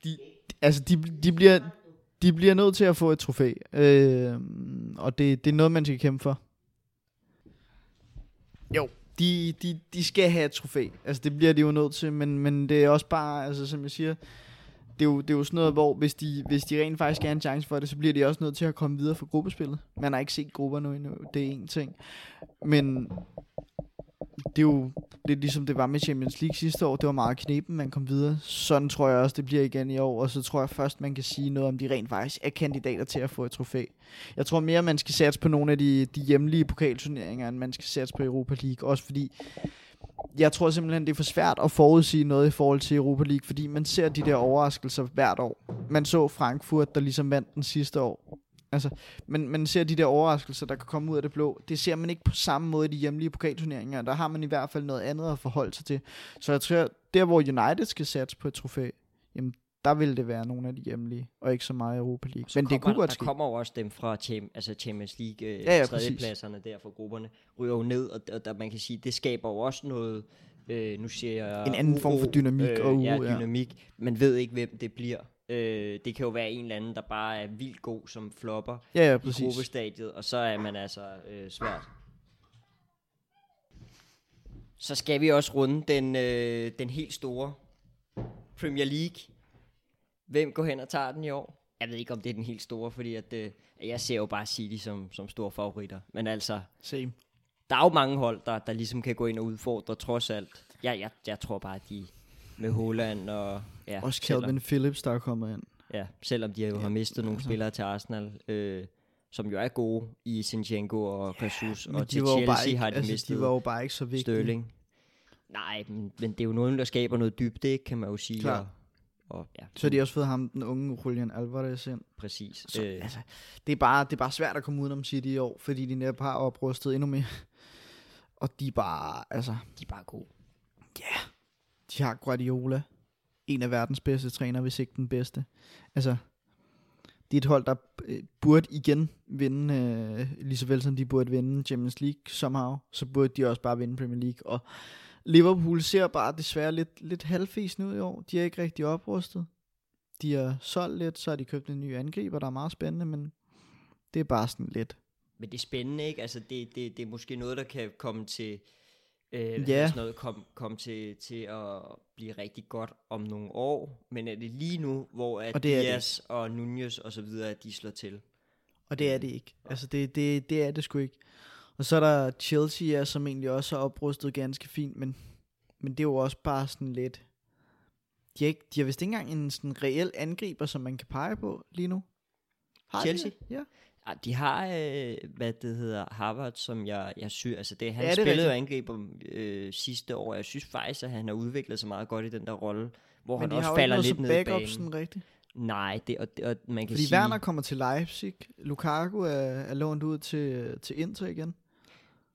A: De, altså, de, de, bliver, de bliver nødt til at få et trofæ. Øh, og det, det er noget, man skal kæmpe for. Jo. De, de, de skal have et trofæ. Altså, det bliver de jo nødt til, men, men det er også bare, altså, som jeg siger, det er, jo, det er jo sådan noget, hvor hvis de, hvis de rent faktisk skal have en chance for det, så bliver de også nødt til at komme videre fra gruppespillet. Man har ikke set grupper nu endnu, det er en ting. Men det er jo lidt ligesom det var med Champions League sidste år. Det var meget knepen, man kom videre. Sådan tror jeg også, det bliver igen i år. Og så tror jeg først, man kan sige noget om, de rent faktisk er kandidater til at få et trofæ. Jeg tror mere, man skal satse på nogle af de, de hjemlige pokalturneringer, end man skal satse på Europa League. Også fordi jeg tror simpelthen, det er for svært at forudsige noget i forhold til Europa League, fordi man ser de der overraskelser hvert år. Man så Frankfurt, der ligesom vandt den sidste år. Altså, man, man ser de der overraskelser, der kan komme ud af det blå. Det ser man ikke på samme måde i de hjemlige pokalturneringer. Der har man i hvert fald noget andet at forholde sig til. Så jeg tror, der hvor United skal satse på et trofæ, jamen der vil det være nogle af de hjemlige, og ikke så meget Europa League. Men det kunne
B: der
A: godt ske.
B: kommer jo også dem fra altså Champions League, øh,
A: Ja, ja,
B: tredjepladserne der for grupperne, ryger jo ned, og, og der, man kan sige, det skaber jo også noget, øh, nu siger jeg...
A: En anden form for dynamik
B: øh,
A: og uro,
B: ja. dynamik. Man ved ikke, hvem det bliver. Øh, det kan jo være en eller anden, der bare er vildt god som flopper
A: Ja, ja,
B: i
A: præcis.
B: gruppestadiet, og så er man altså øh, svært. Så skal vi også runde den, øh, den helt store Premier League. Hvem går hen og tager den i år? Jeg ved ikke, om det er den helt store, fordi at, øh, jeg ser jo bare City som, som store favoritter. Men altså,
A: Same.
B: der er jo mange hold, der, der ligesom kan gå ind og udfordre trods alt. Jeg, jeg, jeg tror bare, at de med Holland og... Ja,
A: Også
B: selvom-
A: Calvin Phillips, der er kommet ind.
B: Ja, selvom de jo har mistet nogle
A: altså.
B: spillere til Arsenal, øh, som jo er gode i Sinchenko og Jesus,
A: Men
B: og til Chelsea
A: bare ikke,
B: har de
A: altså,
B: mistet
A: de var jo bare ikke så vigtige.
B: Sterling. Nej, men, men det er jo nogen, der skaber noget dybde, kan man jo sige.
A: Klar.
B: Og, og, ja,
A: Så har de også fået ham, den unge Julian Alvarez ind.
B: præcis.
A: Så,
B: øh,
A: altså, det, er bare, det er bare svært at komme udenom City i år, fordi de netop har oprustet endnu mere. Og de er bare, altså,
B: de er bare gode
A: de har Guardiola. En af verdens bedste træner, hvis ikke den bedste. Altså, det er et hold, der øh, burde igen vinde, øh, lige så vel som de burde vinde Champions League somehow, så burde de også bare vinde Premier League. Og Liverpool ser bare desværre lidt, lidt halvfisen ud i år. De er ikke rigtig oprustet. De har solgt lidt, så har de købt en ny angriber, der er meget spændende, men det er bare sådan lidt.
B: Men det er spændende, ikke? Altså, det, det, det er måske noget, der kan komme til... Øh, hedder sådan noget, kom, kom til, til at blive rigtig godt om nogle år, men er det lige nu, hvor at
A: Og det er det
B: og Nunez og så videre, at de slår til?
A: Og det er det ikke. Altså, det, det, det er det sgu ikke. Og så er der Chelsea, ja, som egentlig også har oprustet ganske fint, men, men det er jo også bare sådan lidt... De har, ikke, de har vist ikke engang en sådan reel angriber, som man kan pege på lige nu. Har de
B: Chelsea?
A: det? Ja.
B: Ja, de har, øh, hvad det hedder, Harvard, som jeg, jeg synes, altså det, han
A: Ja, det
B: spillede jo angriber øh, sidste år, jeg synes faktisk, at han har udviklet sig meget godt i den der rolle, hvor
A: Men
B: han også falder lidt ned i banen.
A: sådan rigtigt.
B: Nej, det, og, og man kan
A: Fordi
B: sige...
A: Werner kommer til Leipzig. Lukaku er, er lånt ud til, til Inter igen.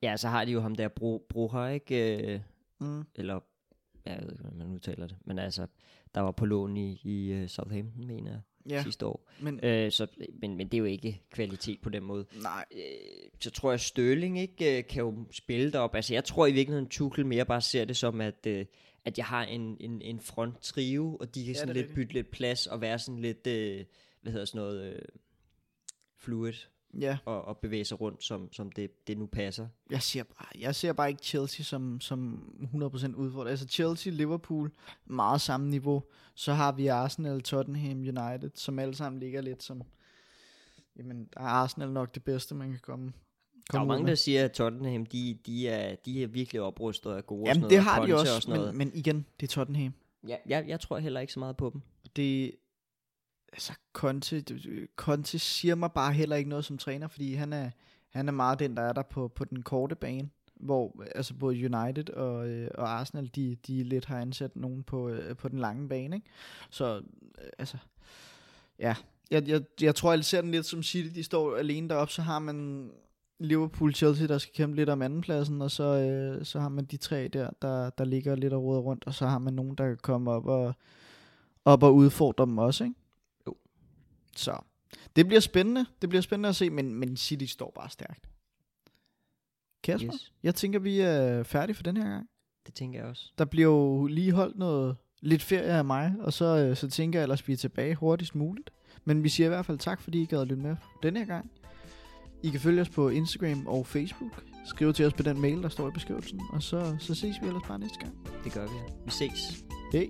B: Ja, så har de jo ham der Bro, Broher, ikke? Øh,
A: Mm.
B: eller, jeg ved ikke, hvordan man udtaler det, men altså, der var på lån i, i uh, Southampton, mener jeg,
A: Ja,
B: sidste år.
A: men
B: Øh, så, men, men det er jo ikke kvalitet på den måde.
A: nej.
B: Øh, så tror jeg, Sterling ikke øh, kan jo spille derop. Altså, jeg tror i virkeligheden, Tuchel mere bare ser det som, at, øh, at jeg har en, en, en front trio, og de kan
A: Ja,
B: sådan lidt
A: rigtigt.
B: bytte lidt plads og være sådan lidt, øh, hvad hedder sådan noget, øh, fluid
A: Ja,
B: og, og bevæge sig rundt, som, som det, det nu passer.
A: jeg ser bare, jeg ser bare ikke Chelsea som, som 100% udfordret. Altså Chelsea, Liverpool, meget samme niveau. Så har vi Arsenal, Tottenham, United, som alle sammen ligger lidt som... Jamen, der er Arsenal nok det bedste, man kan komme,
B: Der er mange, der siger, at Tottenham, de, de, er, de er virkelig oprustet og er gode. og sådan
A: Jamen,
B: noget,
A: det
B: og
A: har de
B: Conte
A: også,
B: og sådan noget.
A: men, men igen, det er Tottenham.
B: Ja, jeg, jeg tror heller ikke så meget på dem.
A: Det, altså Conte, Conte siger mig bare heller ikke noget som træner, fordi han er, han er meget den, der er der på, på den korte bane, hvor altså både United og, øh, og Arsenal, de, de lidt har ansat nogen på, øh, på den lange bane, ikke? Så, øh, altså, ja, jeg, jeg, jeg tror, jeg ser den lidt som City, de står alene deroppe, så har man Liverpool, Chelsea, der skal kæmpe lidt om andenpladsen, og så, øh, så har man de tre der, der, der ligger lidt og råder rundt, og så har man nogen, der kan komme op og, op og udfordre dem også, ikke? Så det bliver spændende. Det bliver spændende at se, men, men City står bare stærkt. Kasper, yes. Jeg tænker, vi er færdige for den her gang.
B: det tænker jeg også.
A: Der bliver jo lige holdt noget lidt ferie af mig, og så, øh, så tænker jeg ellers, vi er tilbage hurtigst muligt. Men vi siger i hvert fald tak, fordi I gad at lytte med den her gang. I kan følge os på Instagram og Facebook. Skriv til os på den mail, der står i beskrivelsen. Og så, så ses vi ellers bare næste gang.
B: Det gør vi. ja. Vi ses.
A: Hej.